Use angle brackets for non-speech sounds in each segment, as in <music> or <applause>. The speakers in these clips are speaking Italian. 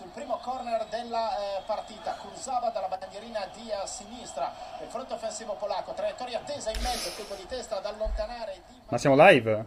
sul primo corner della eh, partita. Kurzava dalla bandierina di a sinistra. Il fronte offensivo polacco, traiettoria tesa in mezzo, colpo di testa ad allontanare. Di... Ma siamo live?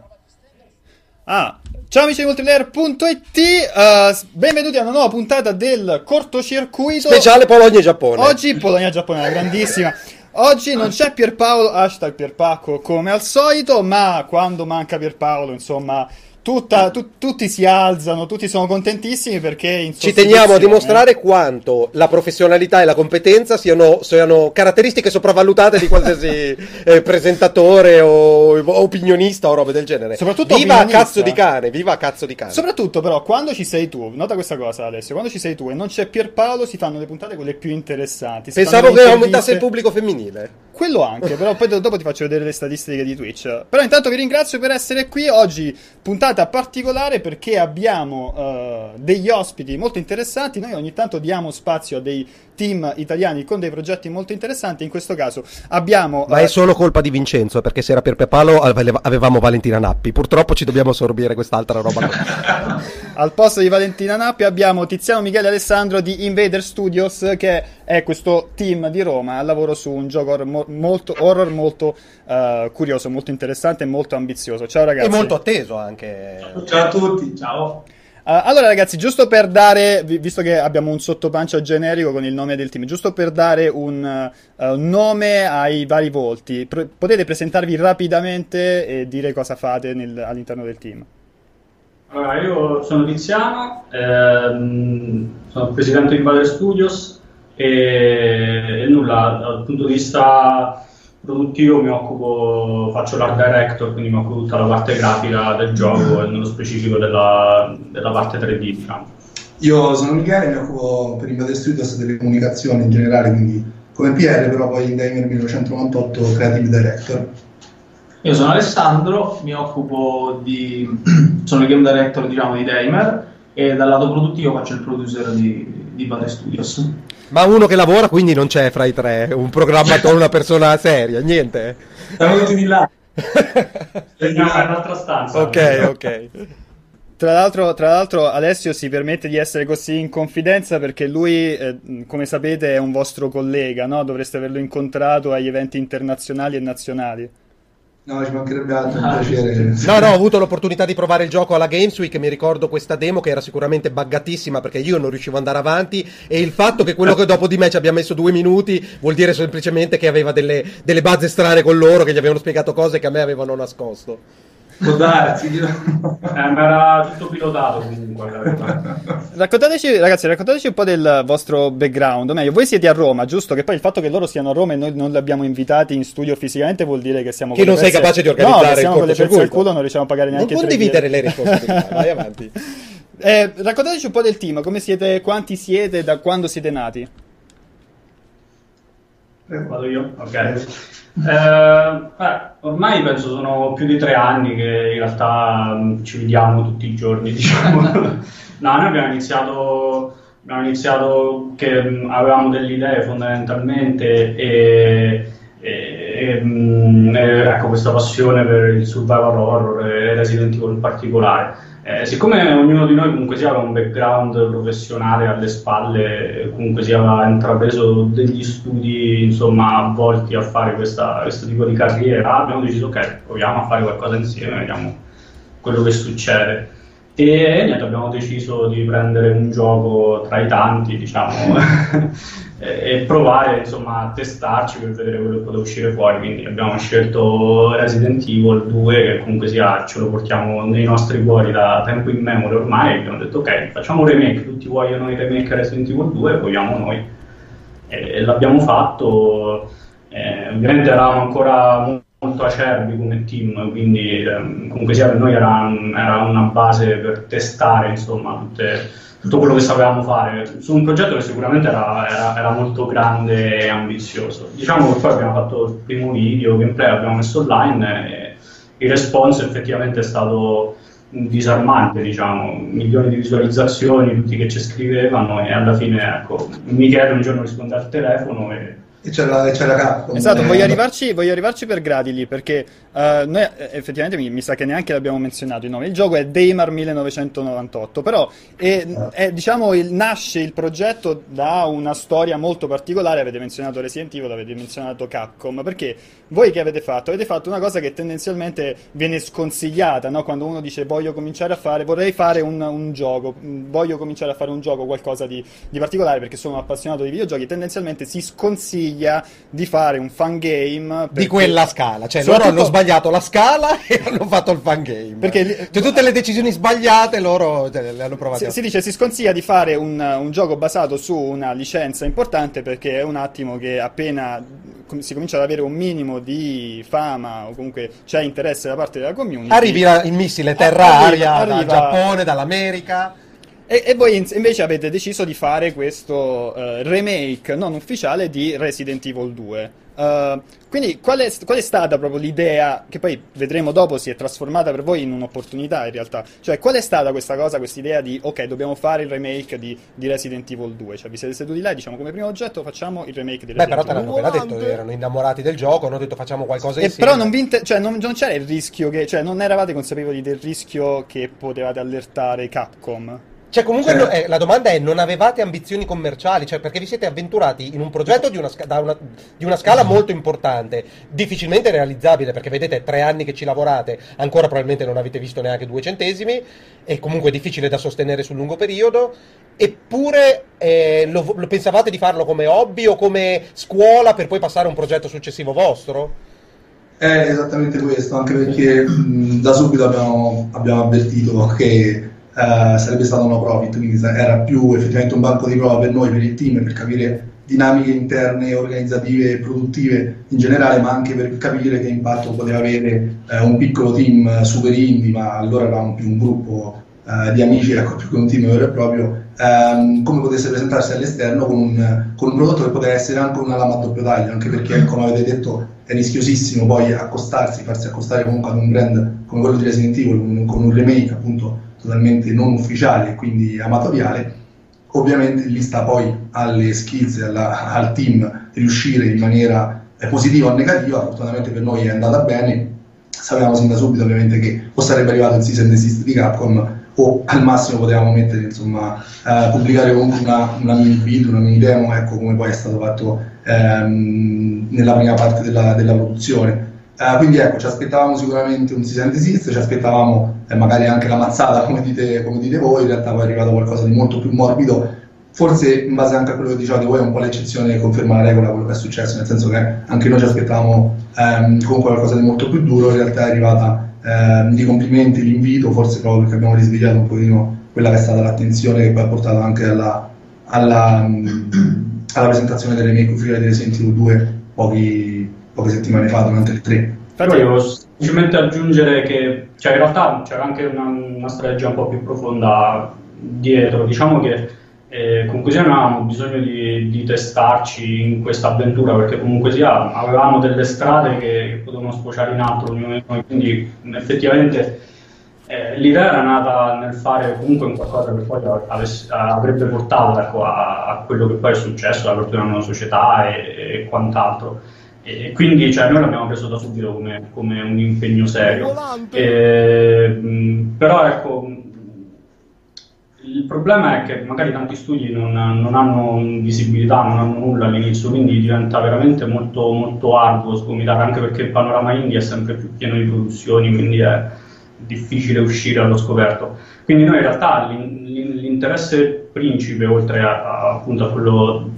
Ah, ciao amici di multiplayer.it, uh, benvenuti a una nuova puntata del cortocircuito speciale Polonia e Giappone. Oggi Polonia e Giappone, grandissima. Oggi non c'è Pierpaolo, hashtag Pierpacco come al solito, ma quando manca Pierpaolo, insomma, tutta, tu, tutti si alzano, tutti sono contentissimi perché ci teniamo a dimostrare quanto la professionalità e la competenza siano, siano caratteristiche sopravvalutate di qualsiasi <laughs> eh, presentatore o opinionista o robe del genere. Soprattutto viva cazzo di cane, viva cazzo di cane. Soprattutto però quando ci sei tu, nota questa cosa Alessio, quando ci sei tu e non c'è Pierpaolo si fanno le puntate quelle più interessanti. Pensavo che aumentasse il pubblico femminile. Quello anche, però poi dopo ti faccio vedere le statistiche di Twitch. Però intanto vi ringrazio per essere qui oggi, puntata particolare perché abbiamo uh, degli ospiti molto interessanti. Noi ogni tanto diamo spazio a dei team italiani con dei progetti molto interessanti. In questo caso abbiamo. Ma uh, è solo colpa di Vincenzo, perché se era per Pepalo avevamo Valentina Nappi. Purtroppo ci dobbiamo assorbire quest'altra roba. <laughs> Al posto di Valentina Nappi abbiamo Tiziano Michele Alessandro di Invader Studios, che è questo team di Roma al lavoro su un gioco molto, horror molto uh, curioso, molto interessante e molto ambizioso. Ciao ragazzi. E molto atteso anche. Ciao a tutti, ciao. Uh, allora ragazzi, giusto per dare, visto che abbiamo un sottopancia generico con il nome del team, giusto per dare un uh, nome ai vari volti, pr- potete presentarvi rapidamente e dire cosa fate nel, all'interno del team. Allora, io sono Tiziano, ehm, sono presidente di Valer Studios e, e, nulla, dal punto di vista produttivo mi occupo, faccio l'art director, quindi mi occupo tutta la parte grafica del gioco e nello specifico della, della parte 3D, diciamo. Io sono Michele, mi occupo per Invade Studios delle comunicazioni in generale, quindi come PR, però poi in Gamer 1998 Creative Director. Io sono Alessandro, mi occupo di... <clears throat> sono il game director diciamo di Damer e dal lato produttivo faccio il producer di, di Bande Studios. Ma uno che lavora quindi non c'è fra i tre, un programmatore, una persona seria, niente? Siamo tutti di là. <laughs> Andiamo in un'altra stanza. Ok, ok. Tra l'altro, tra l'altro, Alessio si permette di essere così in confidenza perché lui, eh, come sapete, è un vostro collega, no? Dovreste averlo incontrato agli eventi internazionali e nazionali. No, ci mancherebbe altro, un piacere. No, no, ho avuto l'opportunità di provare il gioco alla Games Week, mi ricordo questa demo che era sicuramente buggatissima perché io non riuscivo ad andare avanti e il fatto che quello che dopo di me ci abbia messo due minuti vuol dire semplicemente che aveva delle, delle bazze strane con loro, che gli avevano spiegato cose che a me avevano nascosto. Può darsi, era tutto pilotato comunque. <laughs> raccontateci, ragazzi, raccontateci un po' del vostro background. O meglio, voi siete a Roma, giusto? Che poi il fatto che loro siano a Roma e noi non li abbiamo invitati in studio fisicamente vuol dire che siamo. Che non sei capace di organizzare no, siamo con le al culo, non riusciamo a pagare neanche. Non condividere le responsabilità, <laughs> vai avanti. Eh, raccontateci un po' del team, come siete, quanti siete, da quando siete nati? Vado io? Ok. Eh, beh, ormai penso sono più di tre anni che in realtà mh, ci vediamo tutti i giorni, <laughs> diciamo. no, noi abbiamo iniziato, abbiamo iniziato che mh, avevamo delle idee fondamentalmente e, e, e mh, ecco questa passione per il survival horror e Resident Evil in particolare. Eh, siccome ognuno di noi comunque sia aveva un background professionale alle spalle, comunque sia aveva intrapreso degli studi insomma volti a fare questa, questo tipo di carriera, abbiamo deciso ok, proviamo a fare qualcosa insieme, vediamo quello che succede. E niente, abbiamo deciso di prendere un gioco tra i tanti, diciamo, <laughs> e provare insomma a testarci per vedere quello che poteva uscire fuori. Quindi abbiamo scelto Resident Evil 2, che comunque sia ce lo portiamo nei nostri cuori da tempo in memoria ormai. Abbiamo detto ok, facciamo un remake, tutti vogliono i remake Resident Evil 2, proviamo noi. E l'abbiamo fatto. Eh, ovviamente eravamo ancora molto acerbi come team, quindi ehm, comunque sia per noi era, era, una base per testare insomma tutte, tutto quello che sapevamo fare su un progetto che sicuramente era, era, era, molto grande e ambizioso. Diciamo che poi abbiamo fatto il primo video, gameplay, l'abbiamo messo online e il response effettivamente è stato disarmante, diciamo, milioni di visualizzazioni, tutti che ci scrivevano e alla fine, ecco, Michele un giorno risponde al telefono e e c'era, e c'era Capcom. Esatto, Eh, voglio arrivarci, voglio arrivarci per gradi lì, perché eh, noi eh, effettivamente mi, mi sa che neanche l'abbiamo menzionato il nome. Il gioco è Daymar 1998, però è, è, diciamo, il- nasce il progetto da una storia molto particolare. Avete menzionato Resident Evil, avete menzionato Capcom, perché voi che avete fatto? Avete fatto una cosa che tendenzialmente viene sconsigliata, no? Quando uno dice voglio cominciare a fare, vorrei fare un, un gioco, voglio cominciare a fare un gioco, qualcosa di, di particolare perché sono appassionato di videogiochi, tendenzialmente si sconsiglia di fare un fan game Di quella scala, cioè loro hanno sbagliato la scala <laughs> e hanno fatto il fan game. Perché Cioè, tutte le decisioni sbagliate loro cioè, le hanno provate Si, si dice si sconsiglia di fare un, un gioco basato su una licenza importante perché è un attimo che appena si comincia ad avere un minimo di fama o comunque c'è interesse da parte della community Arrivi il missile terra-aria dal Giappone, dall'America. E, e voi in- invece avete deciso di fare questo eh, remake non ufficiale di Resident Evil 2. Eh, quindi qual è, qual è stata proprio l'idea, che poi vedremo dopo si è trasformata per voi in un'opportunità in realtà, cioè qual è stata questa cosa, questa idea di ok dobbiamo fare il remake di, di Resident Evil 2, cioè vi siete seduti là e diciamo come primo oggetto facciamo il remake di Beh, Resident però te Evil l'hanno appena detto, erano innamorati del gioco, hanno detto facciamo qualcosa e insieme. però non, inter- cioè, non, non c'era il rischio che, cioè non eravate consapevoli del rischio che potevate allertare Capcom? Cioè, comunque Cioè- no- eh, la domanda è: non avevate ambizioni commerciali? Cioè, perché vi siete avventurati in un progetto di una, sca- una- di una scala molto importante, difficilmente realizzabile, perché vedete, tre anni che ci lavorate, ancora probabilmente non avete visto neanche due centesimi, è comunque difficile da sostenere sul lungo periodo. Eppure eh, lo, lo pensavate di farlo come hobby o come scuola per poi passare a un progetto successivo vostro? È esattamente questo, anche perché mh, da subito abbiamo, abbiamo avvertito che eh, sarebbe stato no profit, quindi era più effettivamente un banco di prova per noi, per il team, per capire dinamiche interne, organizzative e produttive in generale, ma anche per capire che impatto poteva avere eh, un piccolo team eh, super indie, ma allora eravamo più un gruppo eh, di amici, ecco, più che un team vero e proprio, ehm, come potesse presentarsi all'esterno con un, con un prodotto che poteva essere anche una lama a doppio taglio, anche perché, come avete detto, è rischiosissimo poi accostarsi, farsi accostare comunque ad un brand come quello di Resident Evil, con, con un remake appunto totalmente non ufficiale e quindi amatoriale. Ovviamente lì sta poi alle skills e al team riuscire in maniera eh, positiva o negativa, fortunatamente per noi è andata bene, sapevamo sin da subito ovviamente che o sarebbe arrivato il season desist di Capcom o al massimo potevamo mettere insomma eh, pubblicare comunque una, una mini build, una mini demo ecco come poi è stato fatto ehm, nella prima parte della, della produzione Eh, quindi ecco ci aspettavamo sicuramente un season desist ci aspettavamo eh, magari anche la mazzata come dite, come dite voi. In realtà poi è arrivato qualcosa di molto più morbido. Forse in base anche a quello che dicevate voi è un po' l'eccezione che conferma la regola quello che è successo, nel senso che anche noi ci aspettavavamo ehm, comunque qualcosa di molto più duro, in realtà è arrivata ehm, di complimenti l'invito, forse proprio perché abbiamo risvegliato un pochino quella che è stata l'attenzione che poi ha portato anche alla, alla, mh, alla presentazione delle di Resident Evil 2 pochi, poche settimane fa durante il 3. Io Infatti, volevo semplicemente aggiungere che cioè, in realtà c'era anche una, una strategia un po' più profonda dietro. Diciamo che eh, sia noi avevamo bisogno di, di testarci in questa avventura perché comunque sia avevamo delle strade che potevano sfociare in altro ognuno di noi, quindi effettivamente eh, l'idea era nata nel fare comunque un qualcosa che poi avesse- avrebbe portato ecco, a, a quello che poi è successo, l'apertura di una società e, e quant'altro. E quindi cioè, noi l'abbiamo preso da subito come, come un impegno serio. E, però ecco, il problema è che magari tanti studi non, non hanno visibilità, non hanno nulla all'inizio, quindi diventa veramente molto, molto arduo sgomitare, anche perché il panorama indie è sempre più pieno di produzioni, quindi è difficile uscire allo scoperto. Quindi noi in realtà l'in- l'in- l'interesse principe, oltre a, a- appunto a quello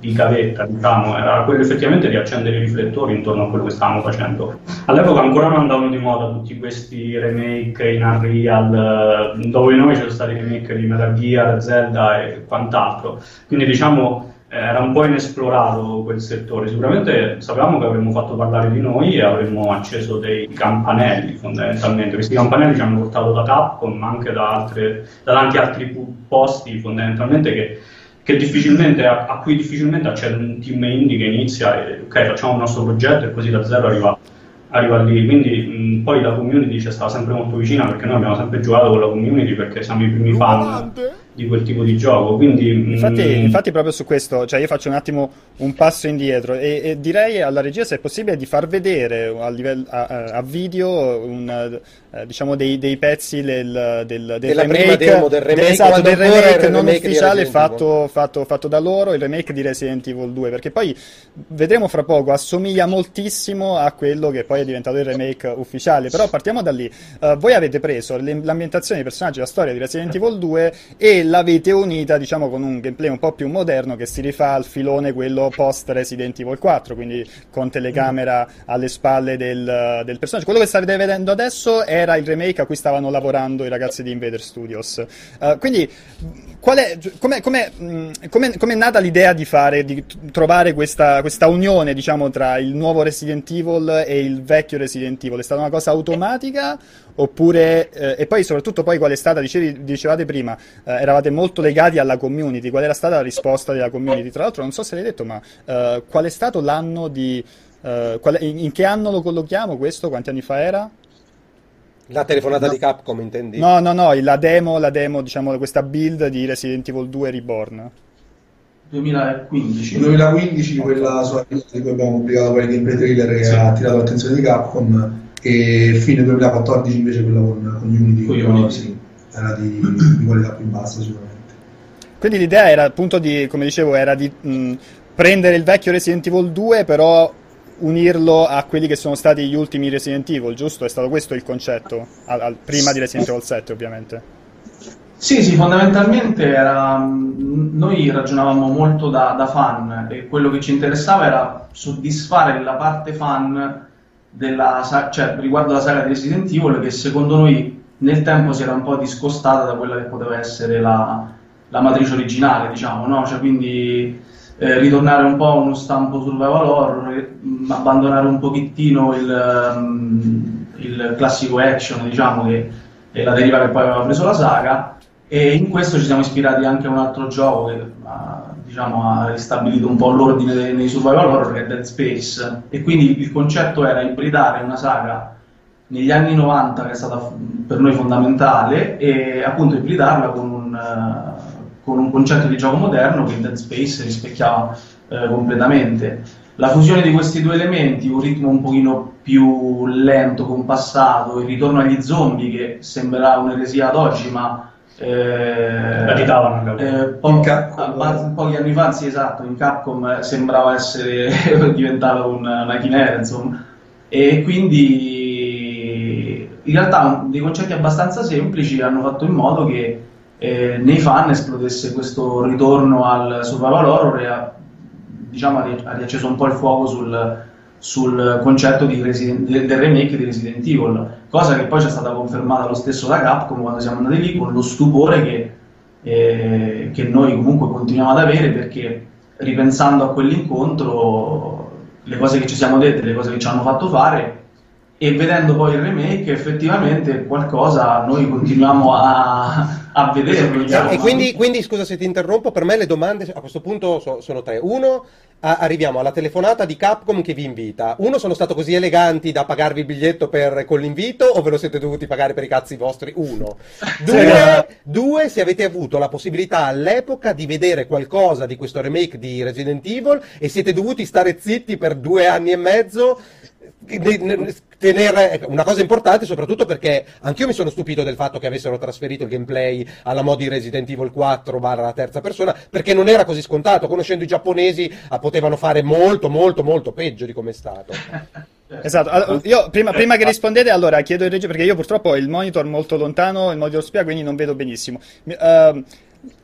di gavetta, diciamo, era quello effettivamente di accendere i riflettori intorno a quello che stavamo facendo. All'epoca ancora non andavano di moda tutti questi remake in Unreal, eh, dove noi c'erano stati remake di Metal Gear, Zelda e quant'altro. Quindi diciamo eh, era un po' inesplorato quel settore. Sicuramente sapevamo che avremmo fatto parlare di noi e avremmo acceso dei campanelli fondamentalmente. Questi campanelli ci hanno portato da Capcom, ma anche da, altre, da tanti altri posti fondamentalmente che difficilmente, a, a cui difficilmente accede un team indie che inizia e ok facciamo il nostro progetto e così da zero arriva, arriva lì quindi mh, poi la community ci è stata sempre molto vicina perché noi abbiamo sempre giocato con la community perché siamo i primi fan di quel tipo di gioco. Quindi, Infatti, mm, infatti proprio su questo, cioè io faccio un attimo un passo indietro e, e direi alla regia se è possibile di far vedere a, livello, a, a video un, eh, diciamo dei, dei pezzi del, del, del Della prima remake, demo del remake, esatto, del remake non remake ufficiale fatto, fatto, fatto da loro, il remake di Resident Evil 2, perché poi vedremo fra poco, assomiglia moltissimo a quello che poi è diventato il remake ufficiale, però partiamo da lì. Eh, voi avete preso l'ambientazione, i personaggi, la storia di Resident Evil 2 e l'avete unita, diciamo, con un gameplay un po' più moderno che si rifà al filone quello post Resident Evil 4, quindi con telecamera alle spalle del, del personaggio. Quello che state vedendo adesso era il remake a cui stavano lavorando i ragazzi di Invader Studios. Eh, quindi, qual come è nata l'idea di fare, di trovare questa, questa unione, diciamo, tra il nuovo Resident Evil e il vecchio Resident Evil? È stata una cosa automatica? Oppure, eh, e poi soprattutto poi qual è stata, dicevi- dicevate prima, eh, eravate molto legati alla community, qual era stata la risposta della community? Tra l'altro non so se l'hai detto, ma eh, qual è stato l'anno di... eh, qual in, in che anno lo collochiamo questo? Quanti anni fa era? La telefonata di Capcom, intendi? No, no, no, la demo, la demo, diciamo, questa build di Resident Evil 2 Reborn. 2015. Nel 2015 quella sulla di cui abbiamo pubblicato poi il gameplay trailer che Sì. ha attirato l'attenzione di Capcom e fine 2014 invece quella con, con Unity, Con Unity. sì, era di, di qualità più bassa sicuramente. Quindi l'idea era appunto di, come dicevo, era di mh, prendere il vecchio Resident Evil 2, però unirlo a quelli che sono stati gli ultimi Resident Evil, giusto? È stato questo il concetto? Al- al- prima di Resident Evil 7, ovviamente. Sì, sì, fondamentalmente era, mh, noi ragionavamo molto da, da fan e quello che ci interessava era soddisfare la parte fan della, cioè, riguardo la saga di Resident Evil che secondo noi nel tempo si era un po' discostata da quella che poteva essere la, la matrice originale, diciamo, no? Cioè, quindi eh, ritornare un po' a uno stampo survival horror, eh, abbandonare un pochettino il, ehm, il classico action, diciamo, che è la deriva che poi aveva preso la saga. E in questo ci siamo ispirati anche a un altro gioco che ha, diciamo, ha ristabilito un po' l'ordine dei- nei survival horror, che è Dead Space. E quindi il concetto era ibridare una saga negli anni 90 che è stata per noi fondamentale e appunto ibridarla con un, eh, con un concetto di gioco moderno che in Dead Space rispecchiava eh, completamente. La fusione di questi due elementi, un ritmo un pochino più lento, compassato, il ritorno agli zombie che sembrerà un'eresia ad oggi, ma eh, Capitavano, eh, po- In Capcom. a- a- pochi anni fa, sì, esatto, in Capcom eh, sembrava essere <laughs> diventato un- una chimera, insomma. E quindi in realtà dei concetti abbastanza semplici hanno fatto in modo che eh, nei fan esplodesse questo ritorno al survival horror e ha, diciamo, ha ri- ha riacceso un po' il fuoco sul, sul concetto Resident- del, del remake di Resident Evil, cosa che poi ci è stata confermata lo stesso da Capcom quando siamo andati lì con lo stupore che, eh, che noi comunque continuiamo ad avere perché ripensando a quell'incontro le cose che ci siamo dette, le cose che ci hanno fatto fare e vedendo poi il remake effettivamente qualcosa noi continuiamo a, a vederlo. diciamo. E quindi, quindi, scusa se ti interrompo, per me le domande a questo punto so- sono tre. Uno, a- arriviamo alla telefonata di Capcom che vi invita. Uno, sono stato così eleganti da pagarvi il biglietto per- con l'invito o ve lo siete dovuti pagare per i cazzi vostri? Uno. <laughs> Due, due, se avete avuto la possibilità all'epoca di vedere qualcosa di questo remake di Resident Evil e siete dovuti stare zitti per due anni e mezzo tenere una cosa importante soprattutto perché anch'io mi sono stupito del fatto che avessero trasferito il gameplay alla modi Resident Evil 4 barra terza persona perché non era così scontato. Conoscendo i giapponesi ah, potevano fare molto molto molto peggio di come è stato. <laughs> Esatto, allora, io prima, prima che rispondete, allora chiedo il regio perché io purtroppo ho il monitor molto lontano, il monitor spia, quindi non vedo benissimo. Ehm,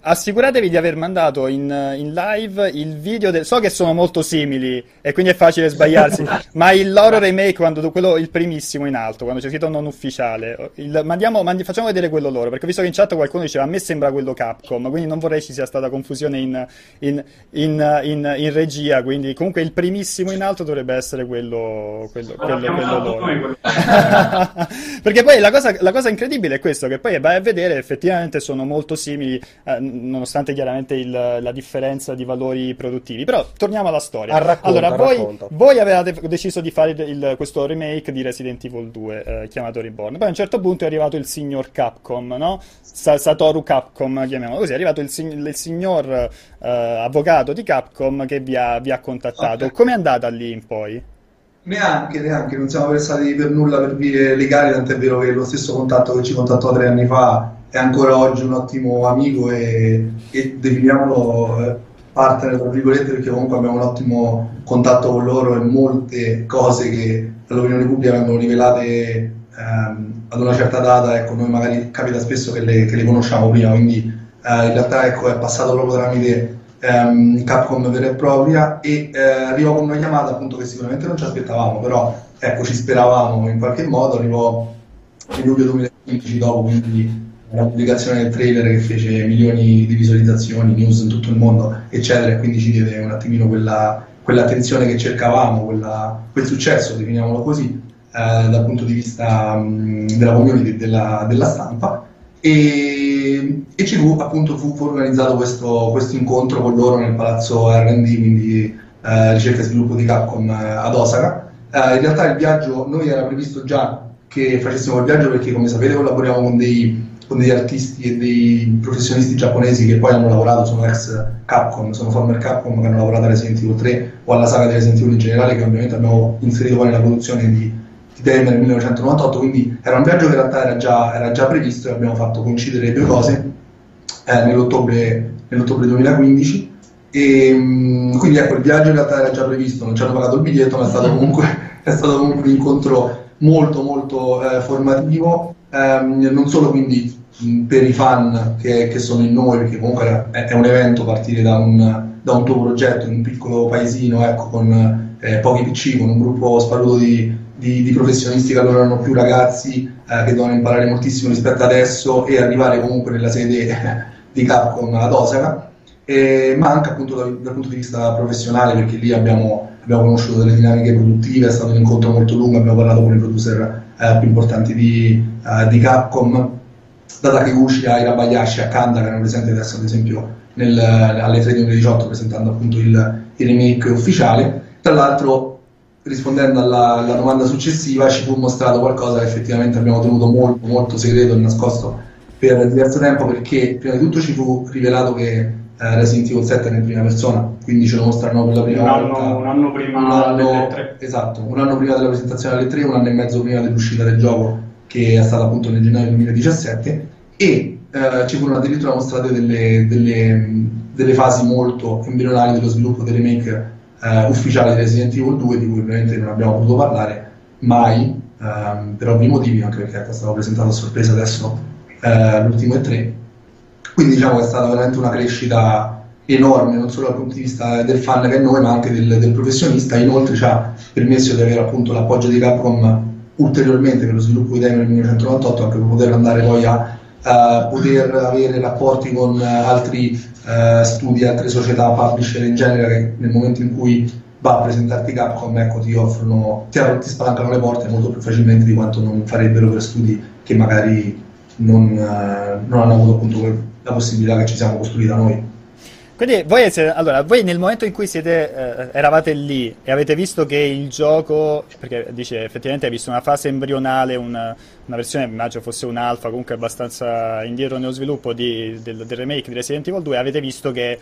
assicuratevi di aver mandato in, in live il video del... So che sono molto simili e quindi è facile sbagliarsi, <laughs> ma il loro remake, quando, quello, il primissimo in alto, quando c'è scritto non ufficiale, il- mandiamo, mandi- facciamo vedere quello loro, perché ho visto che in chat qualcuno diceva a me sembra quello Capcom, quindi non vorrei ci sia stata confusione in, in, in, in- in regia, quindi comunque il primissimo in alto dovrebbe essere quello, quello, quello, quello loro. <laughs> Perché poi la cosa, la cosa incredibile è questo, che poi vai a vedere effettivamente sono molto simili eh, nonostante chiaramente il, la differenza di valori produttivi. Però torniamo alla storia. Ah, racconta, allora, voi, voi avevate deciso di fare il- questo remake di Resident Evil 2 eh, chiamato Reborn. Poi a un certo punto è arrivato il signor Capcom, no? Sa- Satoru Capcom, chiamiamolo così. È arrivato il, sig- il signor eh, avvocato di Capcom che vi ha, vi ha contattato. Ok. Come è andata lì in poi? Neanche, neanche, non siamo versati per nulla per vie legali, tant'è vero che lo stesso contatto che ci contattò tre anni fa è ancora oggi un ottimo amico e, e definiamolo eh, partner, tra virgolette, perché comunque abbiamo un ottimo contatto con loro e molte cose che all'opinione pubblica vengono rivelate ehm, ad una certa data, ecco, noi magari capita spesso che le, che le conosciamo prima, quindi eh, in realtà ecco, è passato proprio tramite ehm, Capcom vera e propria e eh, arrivò con una chiamata appunto che sicuramente non ci aspettavamo, però ecco ci speravamo in qualche modo, arrivò nel luglio 2015 dopo quindi la pubblicazione del trailer che fece milioni di visualizzazioni, news in tutto il mondo, eccetera, e quindi ci diede un attimino quella, quell'attenzione che cercavamo, quella- quel successo, definiamolo così, eh, dal punto di vista mh, della community, della, della stampa. E, e fu appunto fu, fu organizzato questo, questo incontro con loro nel palazzo RD, quindi eh, ricerca e sviluppo di Capcom eh, ad Osaka. Eh, in realtà il viaggio, noi era previsto già che facessimo il viaggio perché come sapete collaboriamo con dei, con degli artisti e dei professionisti giapponesi che poi hanno lavorato, sono ex Capcom, sono former Capcom che hanno lavorato a Resident Evil 3 o alla saga di Resident Evil in generale che ovviamente abbiamo inserito poi nella produzione di, di Dame nel 1998, quindi era un viaggio che in realtà era già, era già previsto e abbiamo fatto coincidere le due cose eh, nell'ottobre, nell'ottobre 2015 e mh, quindi ecco il viaggio in realtà era già previsto, non ci hanno pagato il biglietto ma è stato comunque, <laughs> è stato comunque un incontro molto molto eh, formativo, ehm, non solo quindi per i fan che, che sono in noi, perché comunque è, è un evento partire da un, da un tuo progetto in un piccolo paesino, ecco, con eh, pochi PC, con un gruppo sparuto di, di- di professionisti che allora erano più ragazzi, eh, che dovevano imparare moltissimo rispetto adesso e arrivare comunque nella sede <laughs> di Capcom ad Osaka, e- ma anche appunto dal, dal punto di vista professionale, perché lì abbiamo, abbiamo conosciuto delle dinamiche produttive, è stato un incontro molto lungo, abbiamo parlato con i producer eh, più importanti di, eh, di Capcom, da Takeuchi a Irabayashi a Kanda che erano presenti adesso ad esempio nel, alle 3 di 2018 presentando appunto il, il remake ufficiale. Tra l'altro rispondendo alla, alla domanda successiva ci fu mostrato qualcosa che effettivamente abbiamo tenuto molto molto segreto e nascosto per diverso tempo perché prima di tutto ci fu rivelato che eh, Resident Evil 7 è in prima persona, quindi ce lo mostrano per la prima Un anno- volta. un anno prima un anno- delle tre. Esatto, un anno prima della presentazione alle 3, un anno e mezzo prima dell'uscita del gioco, che è stata appunto nel gennaio 2017, e eh, ci furono addirittura mostrate delle, delle, delle fasi molto embrionali dello sviluppo del remake eh, ufficiale di Resident Evil 2, di cui ovviamente non abbiamo potuto parlare mai, ehm, per ovvi motivi, anche perché ecco, è stato presentato a sorpresa adesso eh, l'ultimo E3. Quindi diciamo che è stata veramente una crescita enorme, non solo dal punto di vista del fan che è noi, ma anche del, del professionista. Inoltre ci ha permesso di avere appunto l'appoggio di Capcom ulteriormente per lo sviluppo di Demo nel 1998, anche per poter andare poi a eh, poter avere rapporti con altri eh, studi, altre società, publisher in genere, che nel momento in cui va a presentarti Capcom, ecco, ti offrono, ti, ti spalancano le porte molto più facilmente di quanto non farebbero per studi che magari non, eh, non hanno avuto appunto la possibilità che ci siamo costruiti da noi. Quindi voi, siete- allora, voi nel momento in cui siete, eh, eravate lì e avete visto che il gioco, perché dice effettivamente hai visto una fase embrionale, una, una versione, immagino fosse un alfa, comunque abbastanza indietro nello sviluppo di- del, del remake di Resident Evil 2, avete visto che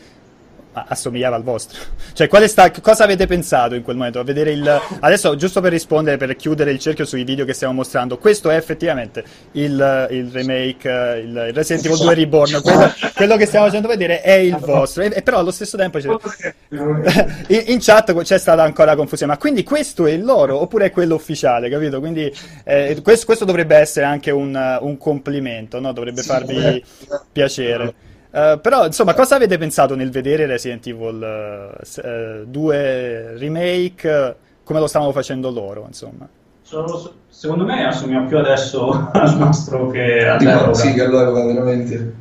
assomigliava al vostro. <laughs> Cioè, sta- cosa avete pensato in quel momento? A vedere il... Adesso, giusto per rispondere, per chiudere il cerchio sui video che stiamo mostrando, questo è effettivamente il, il remake, eh, il Resident Evil 2 Reborn. Quello, quello che stiamo facendo vedere è il vostro. E, e però allo stesso tempo c'è- <laughs> in, in chat c'è stata ancora confusione. Ma quindi questo è il loro oppure è quello ufficiale, capito? Quindi eh, questo, questo dovrebbe essere anche un, un complimento, no? Dovrebbe farvi piacere. Eh, però, insomma, cosa avete pensato nel vedere Resident Evil eh, s- eh, 2 remake? eh, come lo stavano facendo loro, insomma. So- secondo me assomiglia più adesso <laughs> al nostro che all'epoca. sì, che all'epoca veramente.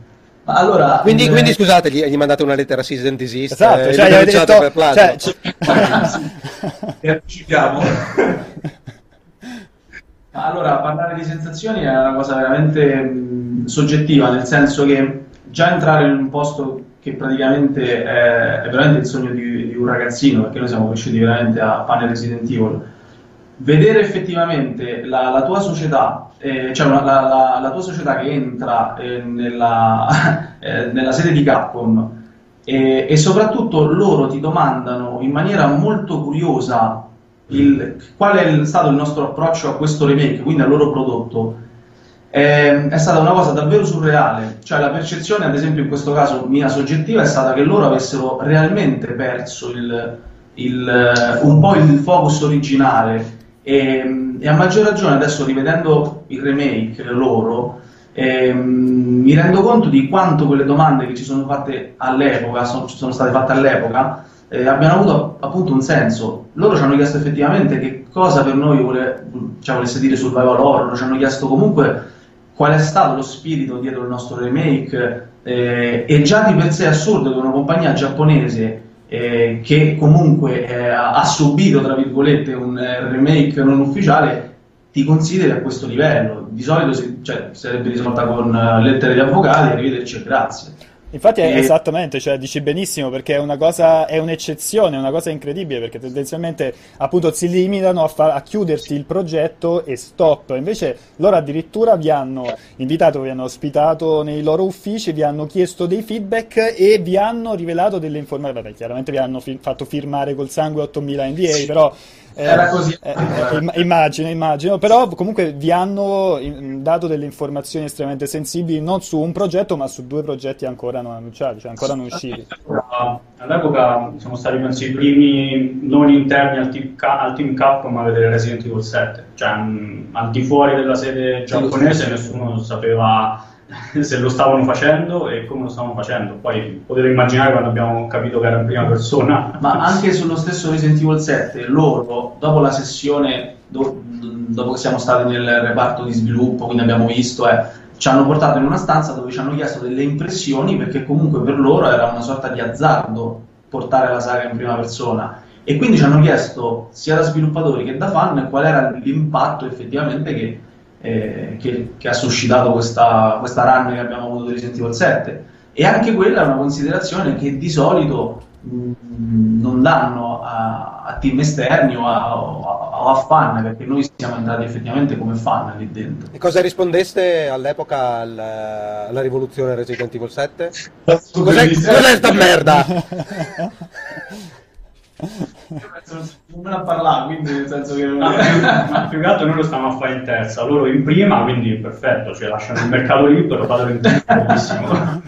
Ma allora, Quindi, eh, quindi scusate, gli, gli mandate una lettera cease and desist. Esatto, eh, cioè, li gli avete detto, per plagio. cioè, <laughs> c- e anticipiamo. <laughs> Ma allora, parlare di sensazioni è una cosa veramente mh, soggettiva, nel senso che già entrare in un posto che praticamente è, è veramente il sogno di, di, un ragazzino, perché noi siamo cresciuti veramente a pane Resident Evil, vedere effettivamente la, la tua società, eh, cioè la, la, la, tua società che entra eh, nella, <laughs> eh, nella, sede di Capcom e, soprattutto loro ti domandano in maniera molto curiosa il, qual è stato il nostro approccio a questo remake, quindi al loro prodotto è, è, stata una cosa davvero surreale. Cioè, la percezione, ad esempio, in questo caso mia soggettiva, è stata che loro avessero realmente perso il, il, un po' il focus originale. E, e, a maggior ragione, adesso rivedendo il remake loro, eh, mi rendo conto di quanto quelle domande che ci sono fatte all'epoca, sono, sono state fatte all'epoca, eh, abbiano avuto appunto un senso. Loro ci hanno chiesto effettivamente che cosa per noi vuole, cioè, volesse dire survival horror, ci hanno chiesto comunque qual è stato lo spirito dietro il nostro remake eh, e già di per sé è assurdo che una compagnia giapponese eh, che comunque eh, ha subito tra virgolette un eh, remake non ufficiale ti consideri a questo livello. Di solito si, cioè, sarebbe risolta con uh, lettere di avvocati arrivederci e grazie Infatti, è, esattamente, cioè, dici benissimo perché è una cosa, è un'eccezione, è una cosa incredibile perché tendenzialmente appunto si limitano a, far, a chiuderti il progetto e stop. Invece loro addirittura vi hanno invitato, vi hanno ospitato nei loro uffici, vi hanno chiesto dei feedback e vi hanno rivelato delle informazioni. Vabbè, chiaramente vi hanno fi- fatto firmare col sangue 8000 NDA, però Era così. Eh, eh, immagino, immagino, però comunque vi hanno dato delle informazioni estremamente sensibili non su un progetto ma su due progetti ancora non annunciati, cioè ancora non usciti. All'epoca siamo stati penso i primi non interni al team, al team Capcom a vedere Resident Evil 7, cioè mh, al di fuori della sede giapponese nessuno sapeva <laughs> se lo stavano facendo e come lo stavano facendo. Poi potete immaginare quando abbiamo capito che era in prima persona. Ma <laughs> anche sullo stesso Resident Evil 7, loro, dopo la sessione, do, dopo che siamo stati nel reparto di sviluppo, quindi abbiamo visto, eh, ci hanno portato in una stanza dove ci hanno chiesto delle impressioni perché comunque per loro era una sorta di azzardo portare la saga in prima persona. E quindi ci hanno chiesto sia da sviluppatori che da fan qual era l'impatto effettivamente che eh, che, che, ha suscitato questa, questa run che abbiamo avuto di Resident Evil 7 e anche quella è una considerazione che di solito mh, non danno a, a, team esterni o a, a, a, fan perché noi siamo entrati effettivamente come fan lì dentro e cosa rispondeste all'epoca alla, alla rivoluzione Resident Evil 7? cos'è, cos'è sta merda? <laughs> non ha parlato, quindi nel senso che... Più, ma più che altro noi lo stiamo a fare in terza, loro in prima, quindi perfetto, cioè lasciano il mercato libero, fatelo in prima.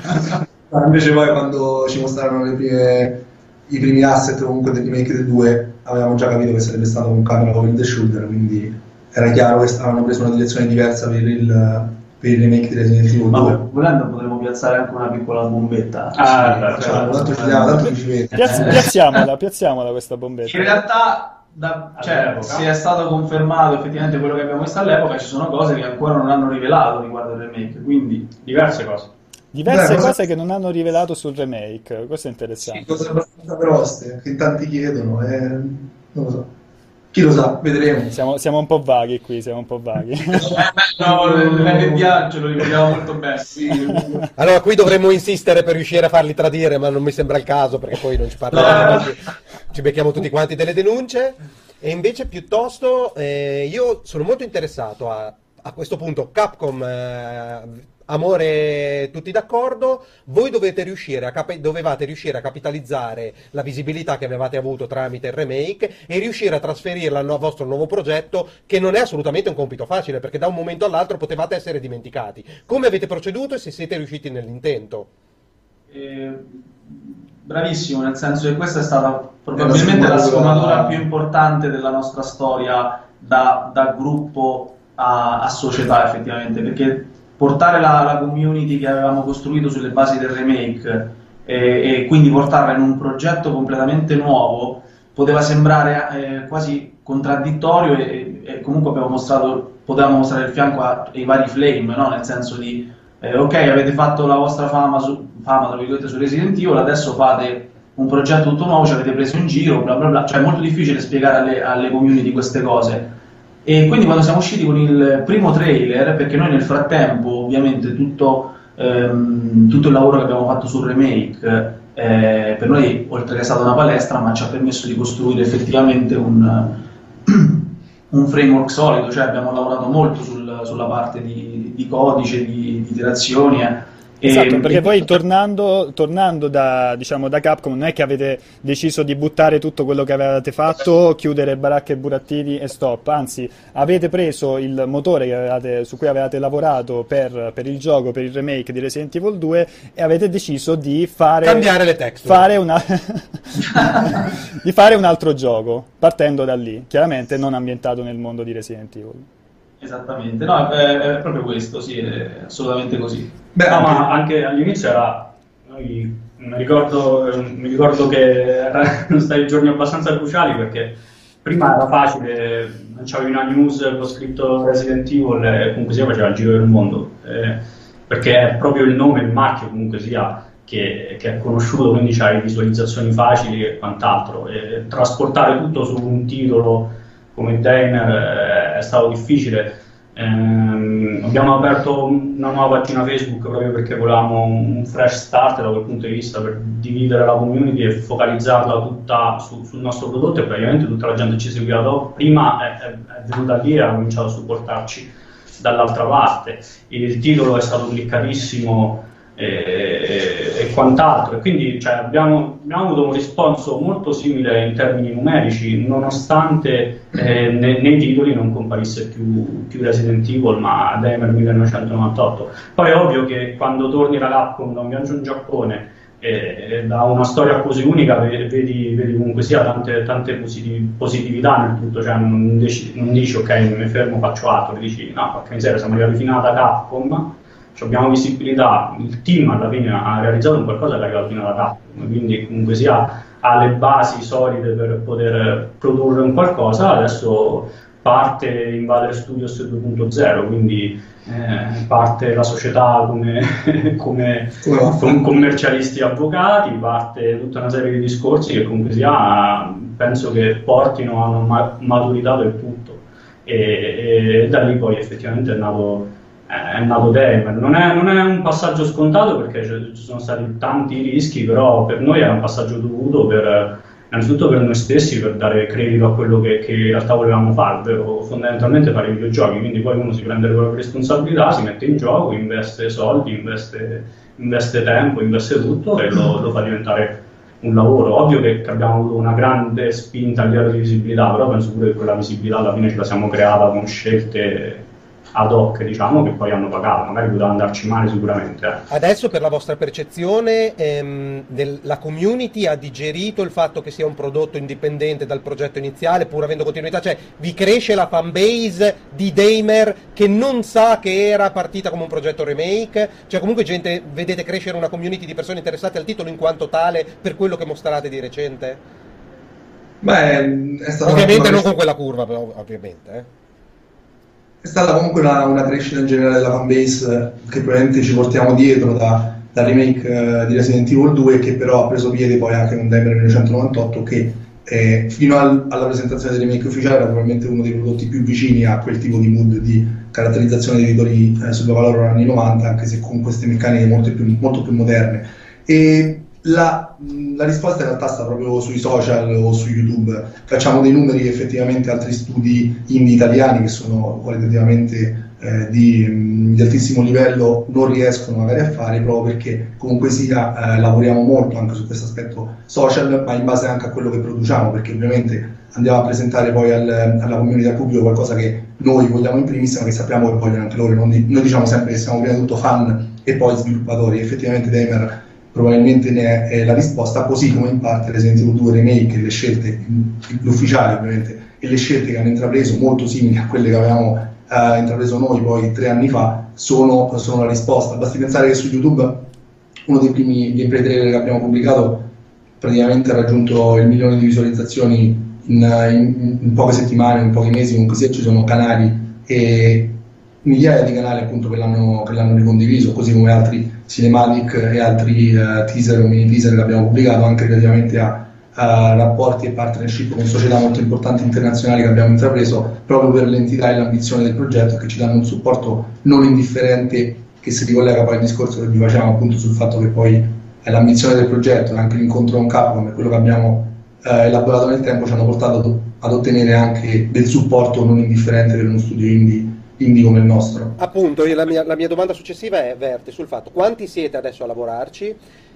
Invece poi quando ci mostrarono prime, i primi asset comunque del remake del 2, avevamo già capito che sarebbe stato un camera over the shoulder, quindi era chiaro che avevano preso una direzione diversa per il, per il remake di Resident Evil 2. Ma volendo potremmo piazzare anche una piccola bombetta. Ah, cioè, cioè, tanto ci diamo, tanto ci vede. Piazz- piazziamola, piazziamola questa bombetta. In realtà da, cioè, se è stato confermato effettivamente quello che abbiamo visto all'epoca, ci sono cose che ancora non hanno rivelato riguardo il remake, quindi diverse cose. Diverse Beh, cose che non hanno rivelato sul remake, questo è interessante. Sì, cose abbastanza grosse, che tanti chiedono, eh, non lo so. Chi lo sa, vedremo. Siamo, siamo, un po' vaghi qui, siamo un po' vaghi. no, l'NDA ce lo ricordiamo molto bene. Sì. Allora, qui dovremmo insistere per riuscire a farli tradire, ma non mi sembra il caso perché poi non ci parliamo. No. Ci becchiamo tutti quanti delle denunce. E invece, piuttosto, eh, io sono molto interessato a, a questo punto. Capcom eh, amore tutti d'accordo, voi riuscire capi- dovevate riuscire a capitalizzare la visibilità che avevate avuto tramite il remake e riuscire a trasferirla al vostro nuovo progetto che non è assolutamente un compito facile perché da un momento all'altro potevate essere dimenticati. Come avete proceduto e se siete riusciti nell'intento? Eh, bravissimo, nel senso che questa è stata probabilmente la sfumatura più importante della nostra storia da, da gruppo a, a società effettivamente perché portare la, la, community che avevamo costruito sulle basi del remake e, e quindi portarla in un progetto completamente nuovo poteva sembrare eh, quasi contraddittorio e, e, comunque mostrato, potevamo mostrare il fianco ai vari flame, no? nel senso di eh, ok avete fatto la vostra fama, su, fama su Resident Evil, adesso fate un progetto tutto nuovo, ci avete preso in giro, bla bla bla, cioè è molto difficile spiegare alle, alle community queste cose e quindi quando siamo usciti con il primo trailer, perché noi nel frattempo ovviamente tutto ehm, tutto il lavoro che abbiamo fatto sul remake eh, per noi, oltre che è stata una palestra, ma ci ha permesso di costruire effettivamente un, <clears throat> un framework solido, cioè abbiamo lavorato molto sul, sulla parte di, di codice, di, di iterazioni. Esatto, perché poi tornando, tornando da, diciamo, da, Capcom non è che avete deciso di buttare tutto quello che avevate fatto, chiudere baracche e burattini e stop, anzi avete preso il motore avevate, su cui avevate lavorato per, per, il gioco, per il remake di Resident Evil 2 e avete deciso di fare... Cambiare le texture. Fare una... <laughs> di fare un altro gioco, partendo da lì, chiaramente non ambientato nel mondo di Resident Evil. Esattamente, no, è, è proprio questo, sì, è assolutamente così. Beh, no, ma anche all'inizio era. Noi, mi, ricordo, mi ricordo che erano <laughs> stati giorni abbastanza cruciali perché prima era facile, c'avevi una news con scritto Resident Evil e comunque sia faceva il giro del mondo. Eh, perché è proprio il nome, il marchio comunque sia che, che è conosciuto, quindi c'hai visualizzazioni facili e quant'altro. E trasportare tutto su un titolo come Dainer eh, stato difficile Ehm, abbiamo aperto una nuova pagina Facebook proprio perché volevamo un fresh start da quel punto di vista per dividere la community e focalizzarla tutta su, sul nostro prodotto e praticamente tutta la gente ci seguiva dopo. Prima è, è, è venuta lì e ha cominciato a supportarci dall'altra parte. Il titolo è stato cliccatissimo e, e quant'altro. E quindi cioè, abbiamo, abbiamo, avuto un risponso molto simile in termini numerici, nonostante eh, ne, nei titoli non comparisse più, più Resident Evil, ma Damer 1998. Poi è ovvio che quando torni da Capcom da un viaggio in Giappone e da una storia così unica vedi, vedi comunque sia tante, tante positiv- positività nel tutto, cioè non dici, non dici ok mi fermo faccio altro, dici no porca miseria siamo arrivati fino ad Capcom abbiamo visibilità, il team alla fine ha realizzato un qualcosa arrivato fino alla Capcom, quindi comunque sia ha le basi solide per poter produrre un qualcosa, adesso parte Invader Studios 2.0, quindi eh, parte la società come, <laughs> come con commercialisti avvocati, parte tutta una serie di discorsi che comunque sia penso che portino a una maturità del tutto. E, e da lì poi effettivamente è nato è nato Denver. Non è, non è, un passaggio scontato perché ci sono stati tanti rischi, però per noi era un passaggio dovuto per, innanzitutto per noi stessi, per dare credito a quello che, che in realtà volevamo fare, ovvero fondamentalmente fare i videogiochi. Quindi poi uno si prende le proprie responsabilità, si mette in gioco, investe soldi, investe, investe tempo, investe tutto e lo, lo fa diventare un lavoro. Ovvio che, abbiamo avuto una grande spinta a livello di visibilità, però penso pure che quella visibilità alla fine ce la siamo creata con scelte ad hoc, diciamo, che poi hanno pagato, magari poteva andarci male sicuramente. Eh. Adesso per la vostra percezione ehm, del, la community ha digerito il fatto che sia un prodotto indipendente dal progetto iniziale, pur avendo continuità, cioè vi cresce la fanbase di Damer che non sa che era partita come un progetto remake, cioè comunque gente, vedete crescere una community di persone interessate al titolo in quanto tale per quello che mostrate di recente? Beh, è stato ovviamente non con quella curva, però, ovviamente. Eh è stata comunque una, una, crescita in generale della fanbase che probabilmente ci portiamo dietro da, dal remake uh, di Resident Evil 2 che però ha preso piede poi anche con Denver 1998 che eh, fino al, alla presentazione del remake ufficiale era probabilmente uno dei prodotti più vicini a quel tipo di mood di caratterizzazione dei titoli eh, sul valore anni 90 anche se con queste meccaniche molto più, molto più moderne. E la, la, risposta in realtà sta proprio sui social o su YouTube. Facciamo dei numeri effettivamente altri studi indie italiani che sono qualitativamente eh, di, di, altissimo livello non riescono magari a fare proprio perché comunque sia eh, lavoriamo molto anche su questo aspetto social, ma in base anche a quello che produciamo, perché ovviamente andiamo a presentare poi al, alla community, al pubblico qualcosa che noi vogliamo in primis, ma che sappiamo che vogliono anche loro. Di, noi diciamo sempre che siamo prima di tutto fan e poi sviluppatori. Effettivamente Damer probabilmente ne è, la risposta, così come in parte Resident Evil 2 Remake, le scelte, l'ufficiale ovviamente, e le scelte che hanno intrapreso, molto simili a quelle che avevamo eh, intrapreso noi poi tre anni fa, sono, sono, la risposta. Basti pensare che su YouTube uno dei primi gameplay trailer che abbiamo pubblicato praticamente ha raggiunto il milione di visualizzazioni in, in, in poche settimane, in pochi mesi, comunque sia ci sono canali e migliaia di canali appunto che l'hanno, che l'hanno ricondiviso, così come altri cinematic e altri uh, teaser o mini teaser che abbiamo pubblicato anche relativamente a, a, rapporti e partnership con società molto importanti internazionali che abbiamo intrapreso proprio per l'entità e l'ambizione del progetto che ci danno un supporto non indifferente che si ricollega poi al discorso che vi facevamo appunto sul fatto che poi l'ambizione del progetto e anche l'incontro con Capcom e quello che abbiamo eh, elaborato nel tempo ci hanno portato ad ottenere anche del supporto non indifferente per uno studio indie, indie come il nostro. Appunto, la mia, la mia domanda successiva è verte sul fatto quanti siete adesso a lavorarci?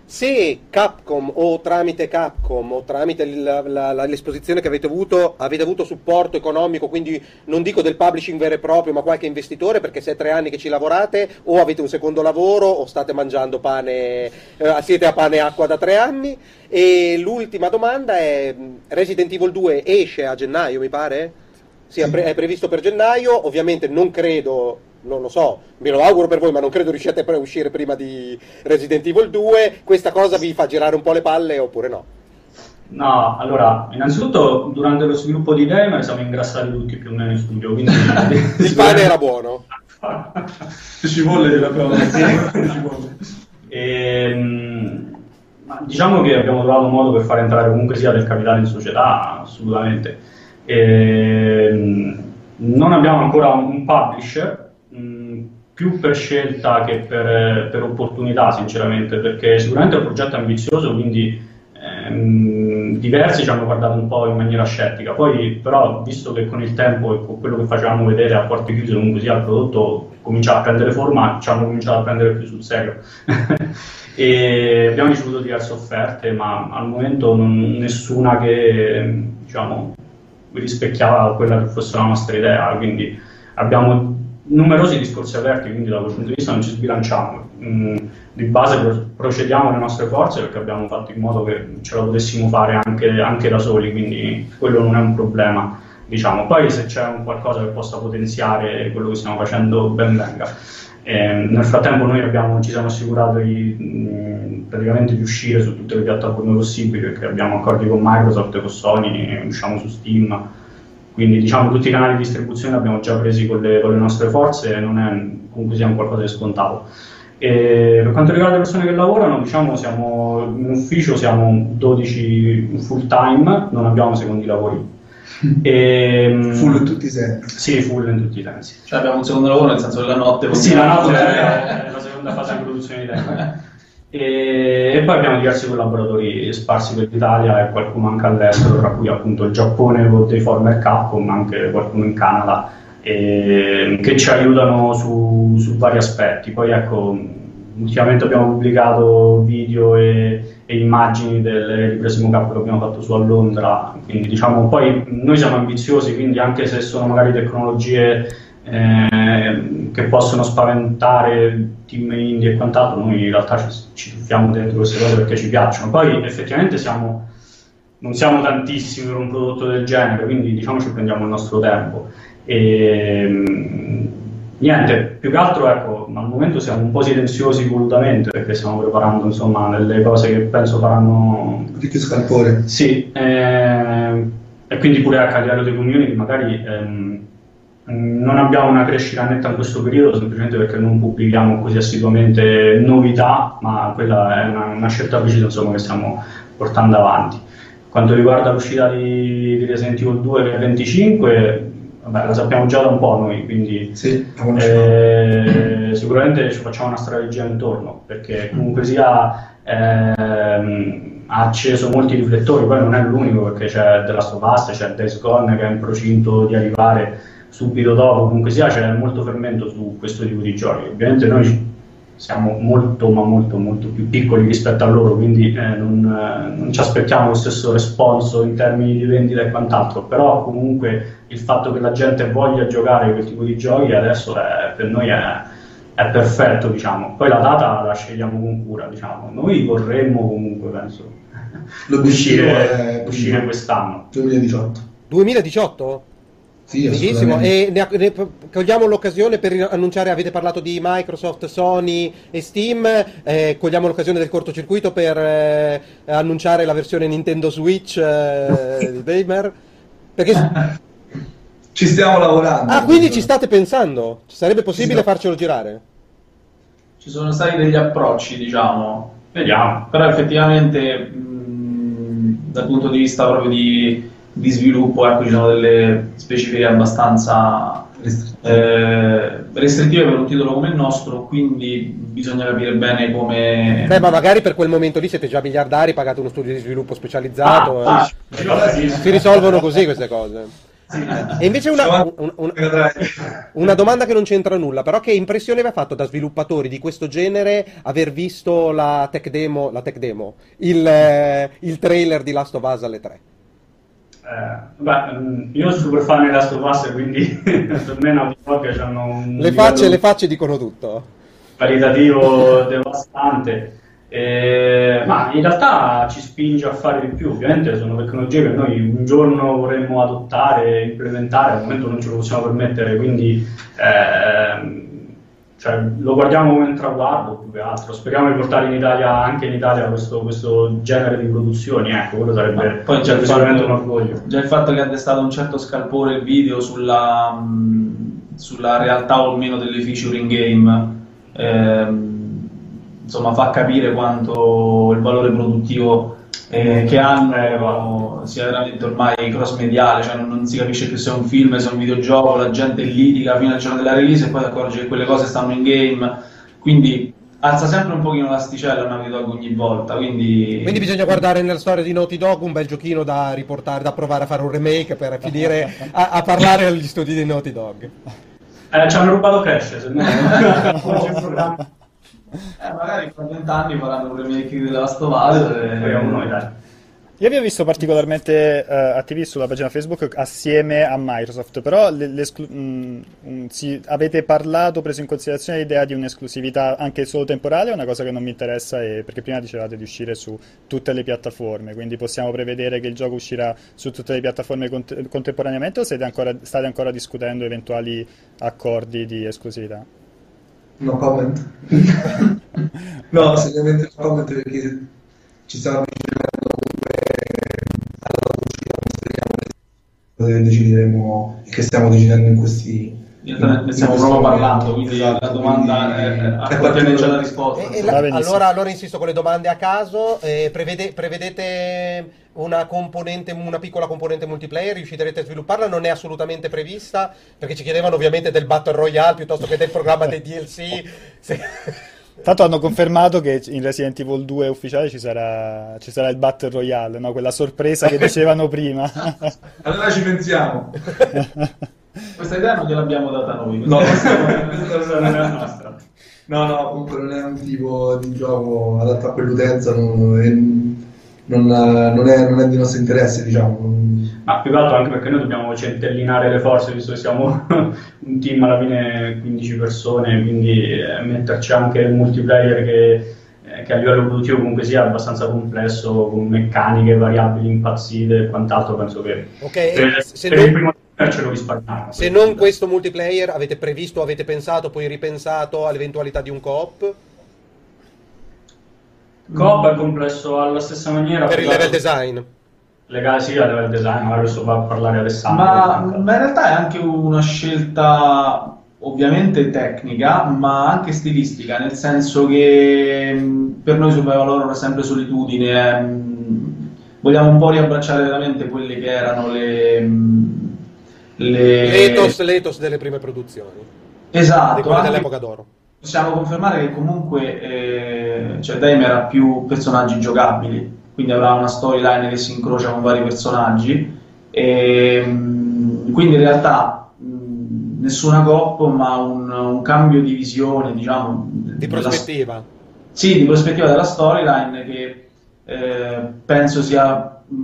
Se Capcom o tramite Capcom o tramite la, la, la, l'esposizione che avete avuto avete avuto supporto economico, quindi non dico del publishing vero e proprio, ma qualche investitore, perché se è tre anni che ci lavorate o avete un secondo lavoro o state mangiando pane, eh, siete a pane e acqua da tre anni. E l'ultima domanda è Resident Evil 2 esce a gennaio, mi pare? Sì, è, pre- è previsto per gennaio, ovviamente non credo non lo so, me lo auguro per voi, ma non credo riusciate a uscire prima di Resident Evil 2. Questa cosa vi fa girare un po' le palle oppure no? No, allora, innanzitutto durante lo sviluppo di Gamer siamo ingrassati tutti più o meno in studio, quindi... <laughs> Il pane era buono. ci vuole della prova, <laughs> e, diciamo che abbiamo trovato un modo per far entrare comunque sia del capitale in società, assolutamente. E, non abbiamo ancora un publisher, più per scelta che per, per, opportunità, sinceramente, perché sicuramente è un progetto ambizioso, quindi ehm, diversi ci hanno guardato un po' in maniera scettica. Poi, però, visto che con il tempo e con quello che facevamo vedere a porte chiuse, comunque sia il prodotto cominciava a prendere forma, ci hanno cominciato a prendere più sul serio. <laughs> e abbiamo ricevuto diverse offerte, ma al momento non, nessuna che diciamo, rispecchiava quella che fosse la nostra idea. Quindi abbiamo numerosi discorsi aperti, quindi da quel punto di vista non ci sbilanciamo. Mm, di base procediamo le nostre forze perché abbiamo fatto in modo che ce la potessimo fare anche, anche da soli, quindi quello non è un problema. Diciamo. Poi se c'è qualcosa che possa potenziare quello che stiamo facendo, ben venga. E, nel frattempo noi abbiamo, ci siamo assicurati mh, praticamente di uscire su tutte le piattaforme possibili perché abbiamo accordi con Microsoft, con Sony, usciamo su Steam, quindi diciamo tutti i canali di distribuzione abbiamo già presi con le, con le nostre forze e non è comunque sia qualcosa di scontato. E per quanto riguarda le persone che lavorano, diciamo siamo in ufficio siamo 12 full time, non abbiamo secondi lavori. E, full in tutti i sensi. Sì, full in tutti i sensi. Cioè abbiamo un secondo lavoro nel senso della notte. Sì, la notte è la seconda fase di produzione di tempo. E, e, poi abbiamo diversi collaboratori sparsi per l'Italia e qualcuno anche all'estero, tra cui appunto il Giappone con dei former Capcom, ma anche qualcuno in Canada, e, che ci aiutano su, su, vari aspetti. Poi ecco, ultimamente abbiamo pubblicato video e, e immagini delle riprese mocap che abbiamo fatto su a Londra, quindi diciamo poi noi siamo ambiziosi, quindi anche se sono magari tecnologie eh, che possono spaventare team indie e quant'altro, noi in realtà ci, ci tuffiamo dentro queste cose perché ci piacciono. Poi effettivamente siamo, non siamo tantissimi per un prodotto del genere, quindi diciamo ci prendiamo il nostro tempo. E, ehm, niente, più che altro ecco, al momento siamo un po' silenziosi volutamente perché stiamo preparando insomma delle cose che penso faranno... Ricche scalpore. Sì, eh, e quindi pure a livello di community magari... Ehm, non abbiamo una crescita netta in questo periodo semplicemente perché non pubblichiamo così assiduamente novità, ma quella è una, una scelta precisa insomma, che stiamo portando avanti. Quanto riguarda l'uscita di, di Resident Evil 2 per 25, vabbè, la sappiamo già da un po' noi, quindi sì, eh, sicuramente ci facciamo una strategia intorno, perché comunque sia ehm, ha acceso molti riflettori, poi non è l'unico perché c'è The Last of Us, c'è Days Gone che è in procinto di arrivare subito dopo, comunque sia, c'è molto fermento su questo tipo di giochi. Ovviamente noi siamo molto, ma molto, molto più piccoli rispetto a loro, quindi eh, non, eh, non, ci aspettiamo lo stesso responso in termini di vendita e quant'altro, però comunque il fatto che la gente voglia giocare quel tipo di giochi adesso è, per noi è, è, perfetto, diciamo. Poi la data la scegliamo con cura, diciamo. Noi vorremmo comunque, penso, uscire, uscire quest'anno. 2018. 2018? Sì, Benissimo, e ne, ne, cogliamo l'occasione per annunciare, avete parlato di Microsoft, Sony e Steam, eh, cogliamo l'occasione del cortocircuito per eh, annunciare la versione Nintendo Switch eh, <laughs> di Gamer, perché... Ci stiamo lavorando. Ah, quindi ci state pensando? Sarebbe possibile farcelo girare? Ci sono stati degli approcci, diciamo. Vediamo. Però effettivamente, mh, dal punto di vista proprio di di sviluppo, ecco, ci sono delle specifiche abbastanza eh, restrittive per un titolo come il nostro, quindi bisogna capire bene come... Beh, ma magari per quel momento lì siete già miliardari, pagate uno studio di sviluppo specializzato. Ah, eh. ah, sì, sì. Si risolvono così queste cose. E invece una, un- un- una domanda che non c'entra nulla, però che impressione vi ha fatto da sviluppatori di questo genere aver visto la tech demo, la tech demo il, eh, il trailer di Last of Us alle 3? Eh, beh, mm, io sono super fan di Last of Us, quindi <laughs> per me Naughty Dog hanno un Le facce, le facce dicono tutto. qualitativo <laughs> devastante. Eh, ma in realtà ci spinge a fare di più. Ovviamente sono tecnologie che noi un giorno vorremmo adottare, implementare, al momento non ce lo possiamo permettere, quindi ehm, cioè, lo guardiamo come un traguardo più che altro. Speriamo di portare in Italia, anche in Italia, questo, questo genere di produzioni. Ecco, quello sarebbe Poi il sicuramente un orgoglio. Già il fatto che ha destato un certo scalpore il video sulla, sulla realtà o meno delle feature in game, ehm, insomma, fa capire quanto il valore produttivo eh, che hanno sia veramente ormai cross mediale, cioè non, non si capisce più se è un film, se è un videogioco, la gente litiga fino al giorno della release e poi si accorge che quelle cose stanno in game, quindi alza sempre un pochino l'asticella Naughty Dog ogni volta, quindi... Quindi bisogna guardare nella storia di Naughty Dog un bel giochino da riportare, da provare a fare un remake per finire a, a parlare agli studi di Naughty Dog. Eh, ci hanno rubato Crash, se no <laughs> Eh, magari fra vent'anni faranno un remake della Last of Us e- speriamo noi, dai. Io vi ho visto particolarmente eh, attivi sulla pagina Facebook assieme a Microsoft, però le- l'esclu- mm, mm, si- avete parlato, preso in considerazione l'idea di un'esclusività anche solo temporale, è una cosa che non mi interessa, e- perché prima dicevate di uscire su tutte le piattaforme, quindi possiamo prevedere che il gioco uscirà su tutte le piattaforme cont- contemporaneamente o siete ancora- state ancora discutendo eventuali accordi di esclusività? No comment. <laughs> no, seriamente no comment perché ci stiamo avvicinando comunque alla uscita, speriamo che decideremo e che stiamo decidendo in questi ne stiamo in proprio parlando, quindi Esatto, la domanda quindi è, è a contiene particolare- già la risposta. E- e Va la- benissimo. allora, allora insisto con le domande a caso. eh, prevede- prevedete una componente, una piccola componente multiplayer? Riuscirete a svilupparla? Non è assolutamente prevista perché ci chiedevano ovviamente del Battle Royale piuttosto che del programma dei DLC. Se- <laughs> Tanto hanno confermato che in Resident Evil 2 ufficiale ci sarà, ci sarà il Battle Royale, no? Quella sorpresa che <laughs> dicevano prima. Allora ci pensiamo. <laughs> Questa idea non gliel'abbiamo data noi. No, Questa non è la nostra. <laughs> No, no, comunque non è un tipo di gioco adatto a quell'utenza, non, e non, non è, non è di nostro interesse, diciamo. Ma più che altro anche perché noi dobbiamo centellinare le forze, visto che siamo <laughs> un team alla fine 15 persone, quindi eh, metterci anche il multiplayer che, eh, che a livello produttivo comunque sia abbastanza complesso, con meccaniche, variabili impazzite e quant'altro, penso che Ok, per, se per non- il primo lo risparmiamo. Se non questo multiplayer, avete previsto, avete pensato, poi ripensato all'eventualità di un co-op Coop è complesso alla stessa maniera. per il level design? Legale sì, a level design, magari questo fa parlare Alessandro. Ma, ma in realtà è anche una scelta ovviamente tecnica, ma anche stilistica, nel senso che mh, per noi Survival Horror è sempre solitudine. mh, vogliamo un po' riabbracciare veramente quelle che erano le. Le... L'ethos, l'ethos delle prime produzioni, di Esatto, quelle anche- dell'epoca d'oro. Possiamo confermare che comunque eh, cioè Daimler ha più personaggi giocabili, quindi avrà una storyline che si incrocia con vari personaggi. E, mh, quindi in realtà mh, nessuna coop, ma un, un cambio di visione, diciamo, Di della- prospettiva. sì, di prospettiva della storyline che eh, penso sia mh,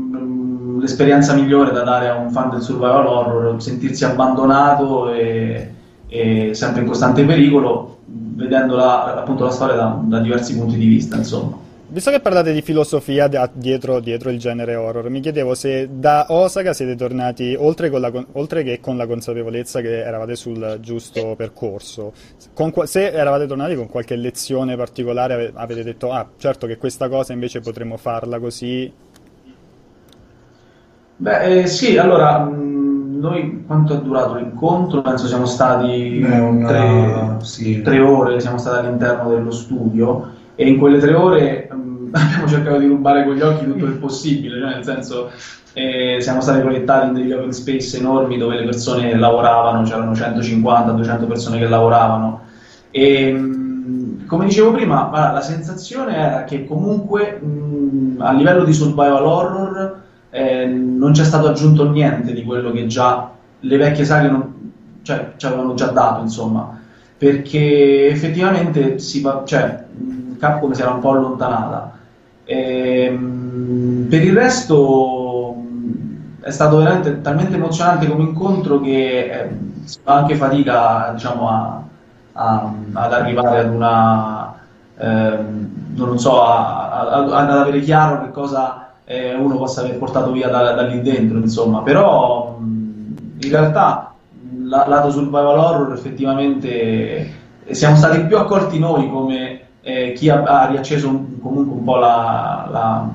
l'esperienza migliore da dare a un fan del survival horror, sentirsi abbandonato e, e sempre in costante pericolo, vedendo la, appunto la storia da, da diversi punti di vista, insomma. Visto che parlate di filosofia dietro, dietro il genere horror, mi chiedevo se da Osaka siete tornati, oltre, con la oltre che con la consapevolezza che eravate sul giusto percorso, con se eravate tornati con qualche lezione particolare, ave- avete detto, ah, certo che questa cosa invece potremmo farla così. Beh, eh, sì, allora, mh, noi quanto è durato l'incontro? Penso siamo stati È una- tre, sì. tre ore, siamo stati all'interno dello studio e in quelle tre ore mh, <laughs> abbiamo cercato di rubare con gli occhi tutto il possibile, cioè nel senso eh, siamo stati proiettati in degli open space enormi dove le persone lavoravano, c'erano 150-200 persone che lavoravano e mh, come dicevo prima, la sensazione era che comunque mh, a livello di survival horror eh, non c'è stato aggiunto niente di quello che già le vecchie saghe non, cioè, ci avevano già dato, insomma, perché effettivamente si cioè, Capcom si era un po' allontanata. E, ehm, per il resto è stato veramente talmente emozionante come incontro che eh, si fa anche fatica diciamo, a, a, ad arrivare ad una ehm, non so a, ad avere chiaro che cosa eh, uno possa aver portato via da, da lì dentro insomma però in realtà la, lato survival horror effettivamente siamo stati più accorti noi come eh, chi ha, ha, riacceso un, comunque un po' la, la,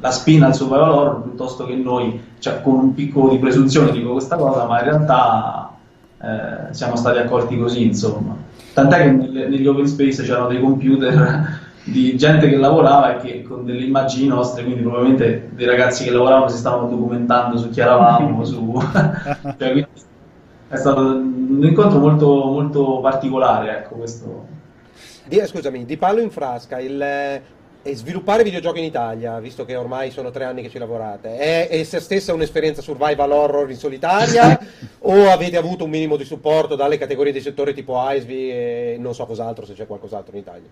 la, spina al survival horror piuttosto che noi, cioè, con un piccolo di presunzione dico questa cosa, ma in realtà eh, siamo stati accorti così, insomma. Tant'è che negli open space c'erano dei computer di gente che lavorava e che con delle immagini nostre, quindi probabilmente dei ragazzi che lavoravano si stavano documentando su chi eravamo, su... <laughs> cioè, quindi è stato un incontro molto, molto particolare, ecco, questo. Di, scusami, di palo in frasca, il, eh, sviluppare videogiochi in Italia, visto che ormai sono tre anni che ci lavorate, è essa stessa un'esperienza survival horror in solitaria <laughs> o avete avuto un minimo di supporto dalle categorie di settore tipo Icevy e non so cos'altro, se c'è qualcos'altro in Italia?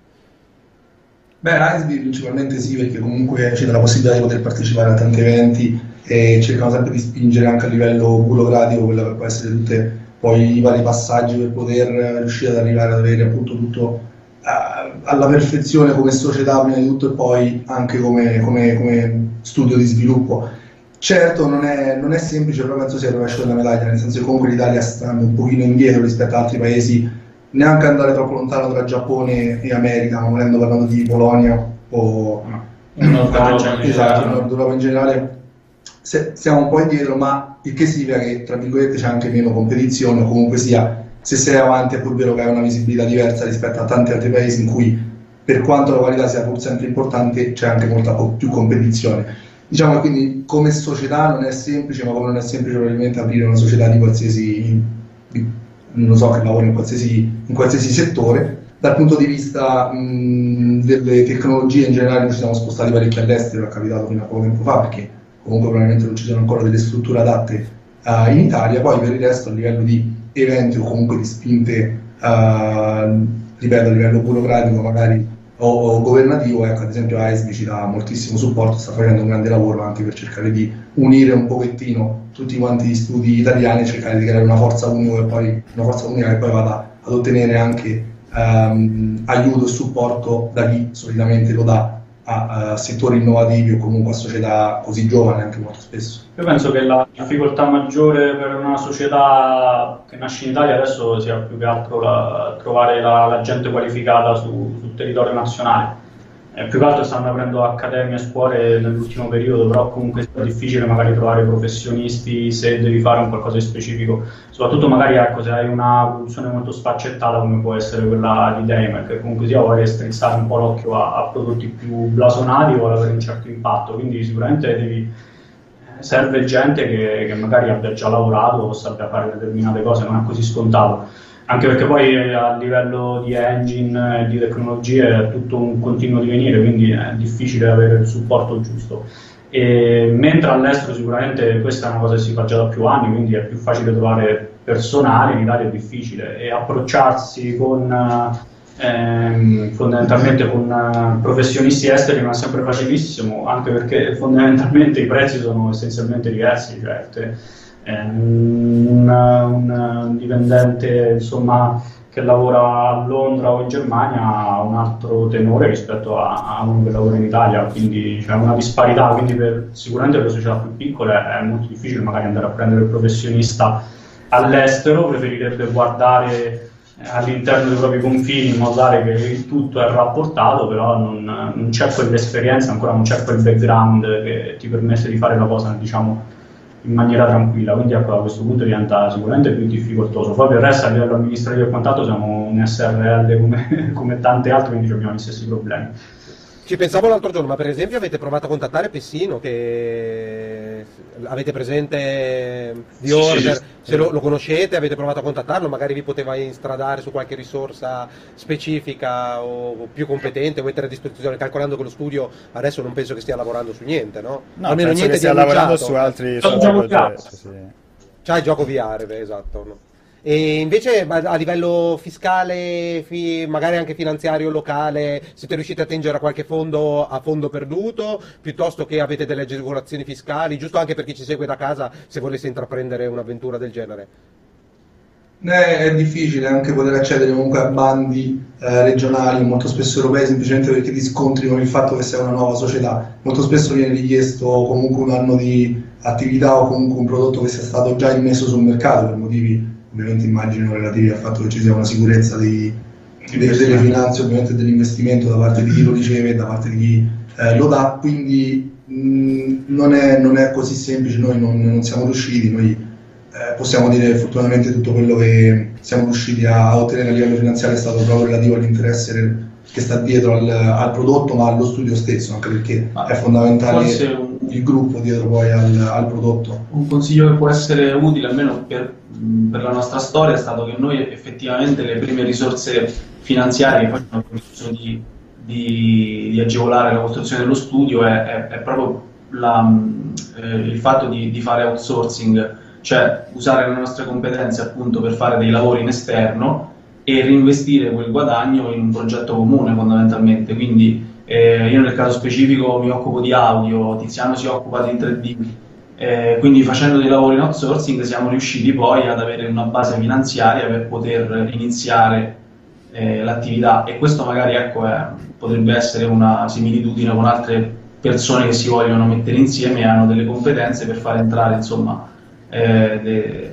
Beh, Icevy principalmente sì, perché comunque c'è la possibilità di poter partecipare a tanti eventi e cercano sempre di spingere anche a livello burocratico quello che può essere tutti poi i vari passaggi per poter riuscire ad arrivare ad avere appunto tutto uh, alla perfezione come società prima di tutto e poi anche come, come, come studio di sviluppo. Certo non è, non è, semplice, però penso sia il rovescio della medaglia, nel senso che comunque l'Italia sta un pochino indietro rispetto ad altri paesi, neanche andare troppo lontano tra Giappone e America, ma volendo parlando di Polonia o Nord Europa, esatto, Nord Europa in generale se, siamo un po' indietro, ma il che significa che tra virgolette c'è anche meno competizione o comunque sia se sei avanti è pur vero che hai una visibilità diversa rispetto a tanti altri paesi in cui per quanto la qualità sia pur sempre importante c'è anche molta più competizione. Diciamo che quindi come società non è semplice, ma come non è semplice probabilmente aprire una società di qualsiasi, non so, che lavora in qualsiasi, in qualsiasi settore. Dal punto di vista mh, delle tecnologie in generale ci siamo spostati parecchio all'estero, è capitato fino a poco tempo fa perché comunque probabilmente non ci sono ancora delle strutture adatte uh, in Italia, poi per il resto a livello di eventi o comunque di spinte, uh, ripeto, a livello burocratico magari o, o governativo, ecco, ad esempio AESB ci dà moltissimo supporto, sta facendo un grande lavoro anche per cercare di unire un pochettino tutti quanti gli studi italiani e cercare di creare una forza unica, poi, una forza unica che poi vada ad ottenere anche um, aiuto e supporto da chi solitamente lo dà a, a, settori innovativi o comunque a società così giovani anche molto spesso. Io penso che la difficoltà maggiore per una società che nasce in Italia adesso sia più che altro la, trovare la, la, gente qualificata su, sul territorio nazionale eh, più che altro stanno aprendo accademie e scuole nell'ultimo periodo, però comunque è difficile magari trovare professionisti se devi fare un qualcosa di specifico, soprattutto magari ecco, se hai una produzione molto sfaccettata come può essere quella di Daymer, che comunque sia vuole strizzare un po' l'occhio a, a prodotti più blasonati ad avere un certo impatto, quindi sicuramente devi eh, serve gente che, che, magari abbia già lavorato o sappia fare determinate cose, non è così scontato anche perché poi a livello di engine e di tecnologie è tutto un continuo divenire, quindi è difficile avere il supporto giusto. E, mentre all'estero sicuramente questa è una cosa che si fa già da più anni, quindi è più facile trovare personale, in Italia è difficile, e approcciarsi con, ehm, fondamentalmente con uh, professionisti esteri non è sempre facilissimo, anche perché fondamentalmente i prezzi sono essenzialmente diversi. Cioè, un, un, dipendente insomma, che lavora a Londra o in Germania ha un altro tenore rispetto a, a uno che lavora in Italia, quindi c'è una disparità, quindi per, sicuramente per le società più piccole è molto difficile magari andare a prendere il professionista all'estero, preferirebbe guardare eh, all'interno dei propri confini in modo tale che il tutto è rapportato, però non, non c'è quell'esperienza, ancora non c'è quel background che ti permette di fare la cosa, diciamo, in maniera tranquilla, quindi ecco, da questo punto diventa sicuramente più difficoltoso. Poi per il resto a livello amministrativo e quant'altro siamo un SRL come, <laughs> come tante altre, quindi abbiamo gli stessi problemi. Ci pensavo l'altro giorno, ma per esempio avete provato a contattare Pessino, che avete presente di Sì, Order, sì, se lo, lo conoscete, avete provato a contattarlo, magari vi poteva instradare su qualche risorsa specifica o più competente o mettere a disposizione, calcolando che lo studio adesso non penso che stia lavorando su niente, no? No, Almeno penso niente che stia di lavorando su altri, su Sono altri gioco progetti. cazzo. Sì. C'ha il gioco VR, beh, esatto. no? E invece a livello fiscale, fi- magari anche finanziario locale, siete riusciti a attingere a qualche fondo a fondo perduto, piuttosto che avete delle agevolazioni fiscali, giusto anche per chi ci segue da casa se volesse intraprendere un'avventura del genere? Eh, È difficile anche poter accedere comunque a bandi eh, regionali, molto spesso europei, semplicemente perché ti scontri con il fatto che sei una nuova società. Molto spesso viene richiesto comunque un anno di attività o comunque un prodotto che sia stato già immesso sul mercato per motivi ovviamente immagino relativi al fatto che ci sia una sicurezza dei, delle finanze, ovviamente dell'investimento da parte di chi lo riceve e da parte di chi eh, lo dà, quindi mh, non, è, non è così semplice, noi non, non siamo riusciti, noi eh, possiamo dire fortunatamente tutto quello che siamo riusciti a, a ottenere a livello finanziario è stato proprio relativo all'interesse del- che sta dietro al, al prodotto ma allo studio stesso, anche perché è fondamentale un- il gruppo dietro poi al, al prodotto. Un consiglio che può essere utile almeno per, per la nostra storia è stato che noi effettivamente le prime risorse finanziarie che poi abbiamo permesso di, di- di agevolare la costruzione dello studio è, è- è proprio la, eh, il fatto di, di fare outsourcing, cioè usare le nostre competenze appunto per fare dei lavori in esterno e reinvestire quel guadagno in un progetto comune fondamentalmente. Quindi eh, io nel caso specifico mi occupo di audio, Tiziano si occupa di 3D. Eh, quindi facendo dei lavori in outsourcing siamo riusciti poi ad avere una base finanziaria per poter iniziare eh, l'attività e questo magari ecco, è- potrebbe essere una similitudine con altre persone che si vogliono mettere insieme e hanno delle competenze per far entrare insomma eh, de-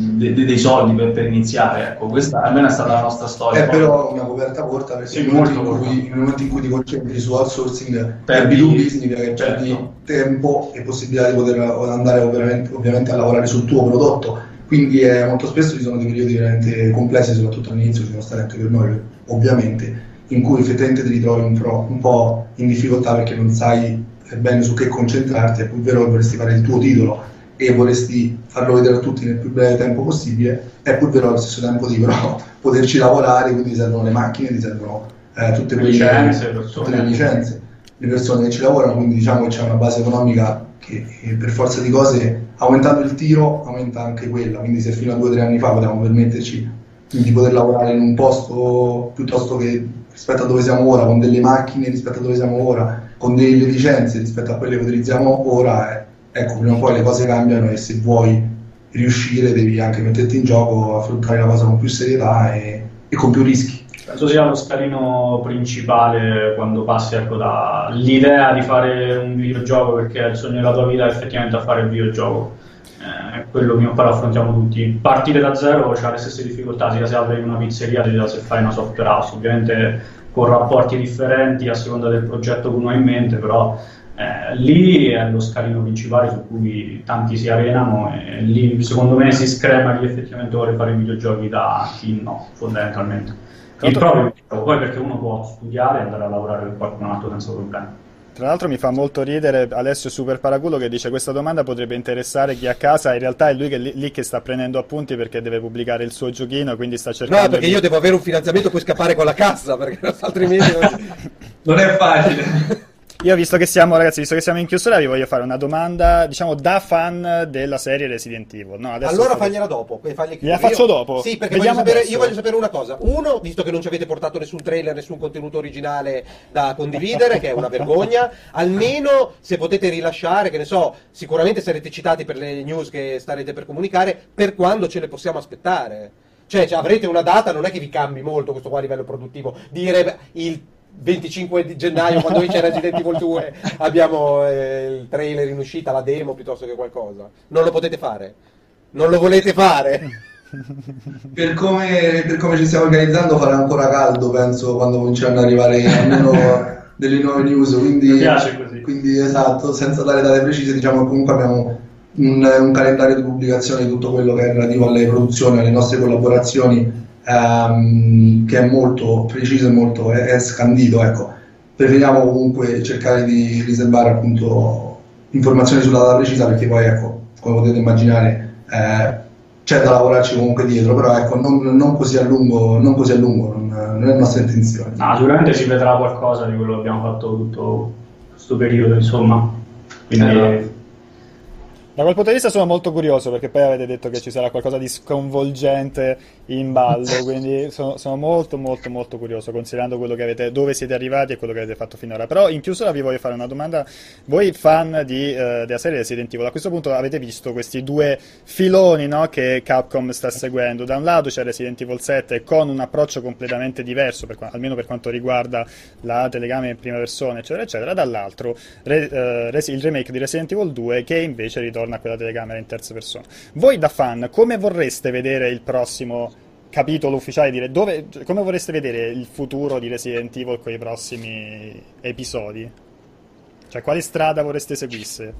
de- de- dei soldi per, per iniziare. Ecco, questa almeno è stata la nostra storia. È Poi- però una coperta corta perché Sì, nel, momento in cui, corta. nel momento in cui ti concentri su outsourcing Perdi- per B2B significa che certo. perdi tempo e possibilità di poter andare ovviamente, ovviamente a lavorare sul tuo prodotto. Quindi eh, molto spesso ci sono dei periodi veramente complessi, soprattutto all'inizio, ci sono stati anche per noi ovviamente, in cui effettivamente ti ritrovi un, pro- un po' in difficoltà perché non sai bene su che concentrarti, è pur vero che vorresti fare il tuo titolo e vorresti farlo vedere a tutti nel più breve tempo possibile, è pur vero allo stesso tempo di però <laughs> poterci lavorare, quindi servono le macchine, ti servono eh, tutte, Le quelle- licenze, le tutte persone. le licenze, le persone che ci lavorano, quindi diciamo che c'è una base economica che eh, per forza di cose, aumentando il tiro, aumenta anche quella, quindi se fino a due o tre anni fa potevamo permetterci di poter lavorare in un posto piuttosto che rispetto a dove siamo ora, con delle macchine rispetto a dove siamo ora, con delle licenze rispetto a quelle che utilizziamo ora, eh, ecco, prima o poi le cose cambiano e se vuoi riuscire devi anche metterti in gioco, affrontare la cosa con più serietà e, e con più rischi. Penso sia lo scalino principale quando passi ecco, dall'idea di fare un videogioco perché il sogno della tua vita è effettivamente a fare il videogioco. Eh, È quello che poi lo affrontiamo tutti. Partire da zero ha le stesse difficoltà, sia se apri una pizzeria sia se fai una software house, ovviamente con rapporti differenti a seconda del progetto che uno ha in mente, però eh, lì è lo scalino principale su cui tanti si arenano e lì secondo me si screma chi effettivamente vuole fare videogiochi da chi no, fondamentalmente. Il proprio poi perché uno può studiare e andare a lavorare per qualcun altro senza problemi. Tra l'altro mi fa molto ridere Alessio Super Paraculo che dice questa domanda potrebbe interessare chi a casa, in realtà è lui che lì, lì che sta prendendo appunti perché deve pubblicare il suo giochino, quindi sta cercando No, perché di- io devo avere un finanziamento per scappare con la cassa, perché <laughs> altrimenti... <laughs> Non è facile. <laughs> Io visto che siamo ragazzi, visto che siamo in chiusura vi voglio fare una domanda, diciamo da fan della serie Resident Evil. No, Allora sto- fagliela dopo. fagli- Gliela faccio io- dopo? Sì, perché voglio sapere, io voglio sapere una cosa. Uno, visto che non ci avete portato nessun trailer, nessun contenuto originale da condividere, che è una vergogna, almeno se potete rilasciare, che ne so, sicuramente sarete citati per le news che starete per comunicare, per quando ce le possiamo aspettare. Cioè, cioè, avrete una data, non è che vi cambi molto questo qua a livello produttivo. Dire il 25 di gennaio, quando c'è Resident Evil 2, abbiamo eh, il trailer in uscita, la demo piuttosto che qualcosa. Non lo potete fare? Non lo volete fare? Per come, per come ci stiamo organizzando farà ancora caldo, penso, quando cominceranno ad arrivare almeno delle nuove news, quindi, Mi piace così. quindi esatto, senza dare date precise, diciamo che comunque abbiamo un, un calendario di pubblicazione di tutto quello che è relativo alle produzioni, alle nostre collaborazioni, ehm, che è molto preciso e molto è, è scandito, ecco. preferiamo comunque cercare di riservare appunto informazioni sulla data precisa perché poi ecco, come potete immaginare eh, c'è da lavorarci comunque dietro, però ecco, non, non così a lungo, non, così a lungo non, non, è nostra intenzione. No, sicuramente si vedrà qualcosa di quello che abbiamo fatto tutto questo periodo, insomma. Quindi, eh, da quel punto di vista sono molto curioso perché poi avete detto che ci sarà qualcosa di sconvolgente in ballo, quindi sono, sono, molto molto molto curioso considerando quello che avete, dove siete arrivati e quello che avete fatto finora. Però in chiusura vi voglio fare una domanda, voi fan di, uh, della serie Resident Evil, a questo punto avete visto questi due filoni no, che Capcom sta seguendo, da un lato c'è Resident Evil 7 con un approccio completamente diverso, per, almeno per quanto riguarda la telecamera in prima persona eccetera eccetera, dall'altro re, uh, il remake di Resident Evil 2 che invece ritorna a quella telecamera in terza persona. Voi da fan, come vorreste vedere il prossimo capitolo ufficiale? Dire, dove, come vorreste vedere il futuro di Resident Evil con i prossimi episodi? Cioè, quale strada vorreste seguisse?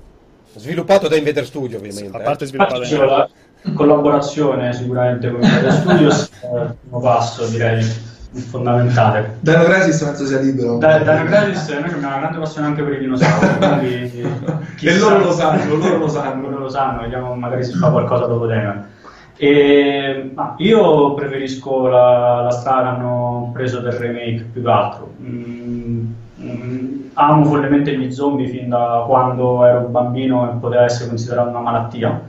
Sviluppato da Invader Studio, ovviamente. A parte eh. sviluppato da Invader collaborazione sicuramente con Invader Studios, <laughs> il primo passo direi fondamentale. Dino Crisis penso sia libero. Da, Dino Crisis noi abbiamo una grande passione anche per i dinosauri, <laughs> e loro lo sanno, loro lo sanno. Loro lo sanno, vediamo magari si fa qualcosa dopo Dino. E, ma io preferisco la, la hanno preso del remake più che altro. Mm, mm, amo follemente gli zombie fin da quando ero bambino e poteva essere considerato una malattia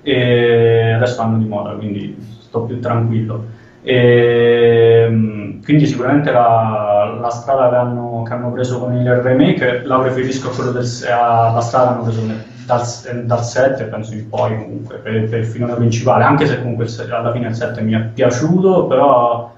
e adesso vanno di moda, quindi sto più tranquillo. E, ehm, quindi sicuramente la, la strada che hanno, che hanno, preso con il remake la preferisco a quella del, alla strada che hanno preso dal, dal 7 penso in poi comunque per, per il filone principale anche se comunque alla fine il 7 mi è piaciuto però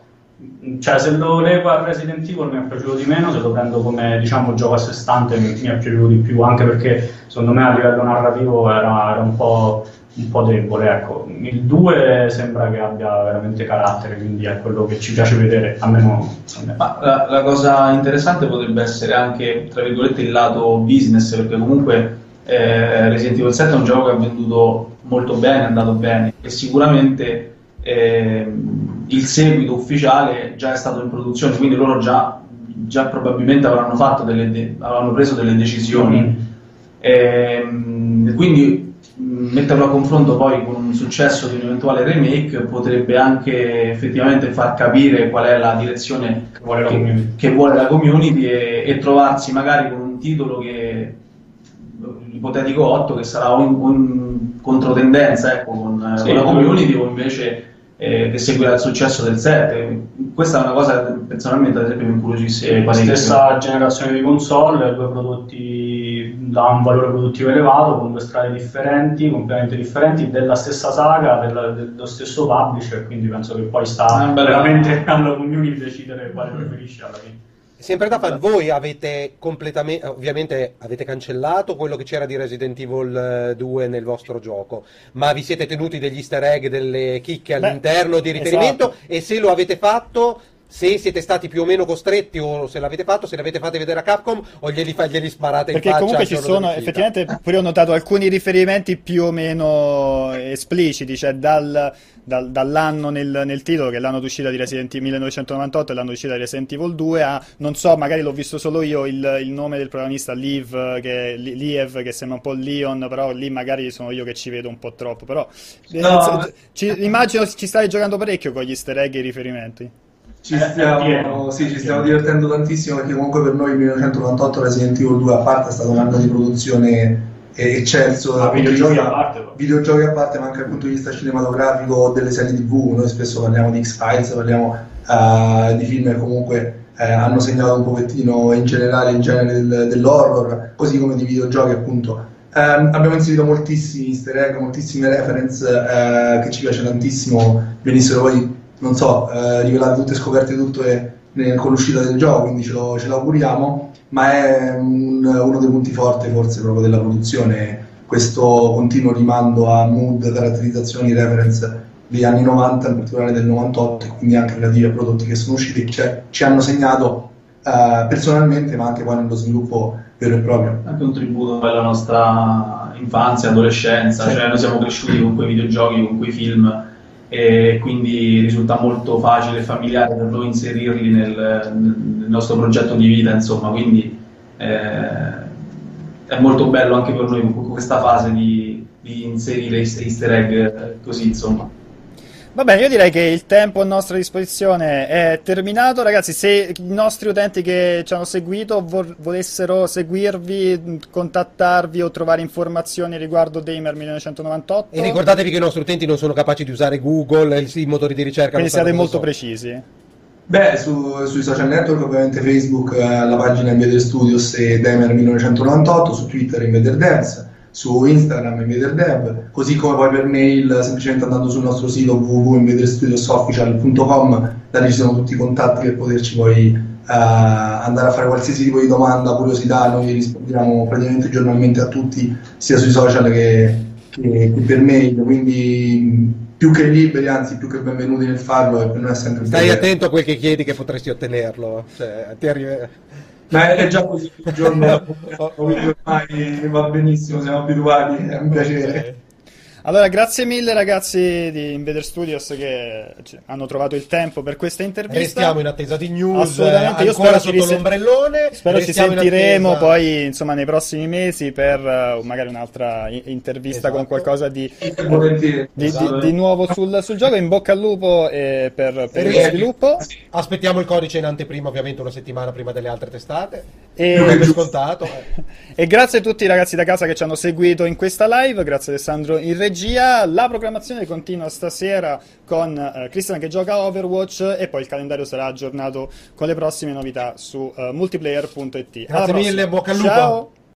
cioè se lo leggo a Resident Evil mi è piaciuto di meno se lo prendo come diciamo gioco a sé stante mi, mi è piaciuto di più anche perché secondo me a livello narrativo era, era un po' un po' debole. Ecco. Il 2 sembra che abbia veramente carattere, quindi è quello che ci piace vedere, a me. Ma la, la, cosa interessante potrebbe essere anche, tra virgolette, il lato business, perché comunque eh, Resident Evil 7 è un gioco che ha venduto molto bene, è andato bene e sicuramente eh, il seguito ufficiale già è stato in produzione, quindi loro già, già probabilmente avranno, delle de- avranno preso delle decisioni. Mm. Eh, quindi metterlo a confronto poi con un successo di un eventuale remake potrebbe anche effettivamente far capire qual è la direzione che vuole la community, che vuole la community e, e, trovarsi magari con un titolo che ipotetico 8 che sarà un, un controtendenza ecco, con, sì, con la community o invece eh, che seguirà il successo del 7 questa è una cosa che personalmente ad esempio mi incuriosisce la stessa generazione di console due prodotti da un valore produttivo elevato, con due strade differenti, completamente differenti, della stessa saga, della, dello stesso publisher, quindi penso che poi sta ah, veramente <laughs> alla community decidere quale preferisce alla fine. Sempre da fan, voi avete completamente, ovviamente avete cancellato quello che c'era di Resident Evil 2 eh, nel vostro gioco, ma vi siete tenuti degli easter egg, delle chicche all'interno Beh, di riferimento esatto. e se lo avete fatto se siete stati più o meno costretti o se l'avete fatto, se l'avete fate vedere a Capcom o glieli, fa, glieli sparate Perché in faccia. Perché comunque ci sono, effettivamente, pure ho notato alcuni riferimenti più o meno espliciti, cioè dal, dal, dall'anno nel, nel, titolo, che è l'anno d'uscita di Resident Evil 1998 e l'anno d'uscita di Resident Evil 2, a, non so, magari l'ho visto solo io, il, il nome del protagonista, Liv, che, Liev, che sembra un po' Leon, però lì magari sono io che ci vedo un po' troppo, però no. eh, ci, immagino ci stai giocando parecchio con gli easter egg e i riferimenti. Ci eh, stiamo, sì, ci stiamo divertendo tantissimo perché comunque per noi il 1998 Resident Evil 2 a parte è stato un anno di produzione eccelso. Ah, videogiochi a parte videogiochi a parte ma anche dal punto di vista cinematografico delle serie tv noi spesso parliamo di X-Files parliamo uh, di film che comunque eh, hanno segnato un pochettino in generale il genere del, dell'horror così come di videogiochi appunto. Eh, abbiamo inserito moltissimi easter egg moltissime reference eh, che ci piace tantissimo venissero poi non so, eh, rivelate tutte scoperte tutto e, con l'uscita del gioco, quindi ce lo, ce lo auguriamo, ma è un, uno dei punti forti forse proprio della produzione, questo continuo rimando a mood, caratterizzazioni, reference degli anni 90, in particolare del 98, e quindi anche relativi ai prodotti che sono usciti, cioè, ci hanno segnato eh, personalmente, ma anche poi nello sviluppo vero e proprio. Anche un tributo alla nostra infanzia, adolescenza, sì. cioè noi siamo cresciuti con quei videogiochi, con quei film e quindi risulta molto facile e familiare per noi inserirli nel, nel nostro progetto di vita, insomma, quindi eh, è molto bello anche per noi questa fase di, di inserire easter egg così, insomma. Va bene, io direi che il tempo a nostra disposizione è terminato. Ragazzi, se i nostri utenti che ci hanno seguito vo- volessero seguirvi, contattarvi o trovare informazioni riguardo Damer 1998. E ricordatevi che i nostri utenti non sono capaci di usare Google, i motori di ricerca. Quindi siate molto sono. precisi. Beh, su, sui social network, ovviamente Facebook, eh, la pagina Invader Studios e Damer 1998, su Twitter Invader Dance su Instagram InvaderDev, così come poi per mail semplicemente andando sul nostro sito www.invaderstudiosofficial.com, da lì ci sono tutti i contatti per poterci poi uh, andare a fare qualsiasi tipo di domanda, curiosità, noi rispondiamo praticamente giornalmente a tutti, sia sui social che, che, che per mail, quindi più che liberi, anzi più che benvenuti nel farlo e per noi è sempre Stai attento a quel che chiedi che potresti ottenerlo. Cioè, ti arriva... Ma è già così il <laughs> giorno, ormai va benissimo, siamo abituati, è un piacere. Allora, grazie mille ragazzi di Invader Studios che hanno trovato il tempo per questa intervista. Restiamo in attesa di news. Assolutamente, io spero sotto ris- l'ombrellone. Spero ci sentiremo poi insomma nei prossimi mesi per uh, magari un'altra intervista esatto. con qualcosa di, di, esatto. di, di nuovo sul, sul, gioco. In bocca al lupo eh, per, per il sviluppo. Aspettiamo il codice in anteprima, ovviamente una settimana prima delle altre testate. E, scontato. <laughs> e grazie a tutti i ragazzi da casa che ci hanno seguito in questa live. Grazie Alessandro in regia. La programmazione continua stasera con uh, Christian che gioca Overwatch e poi il calendario sarà aggiornato con le prossime novità su uh, multiplayer.it. Grazie mille, bocca al lupo. Ciao.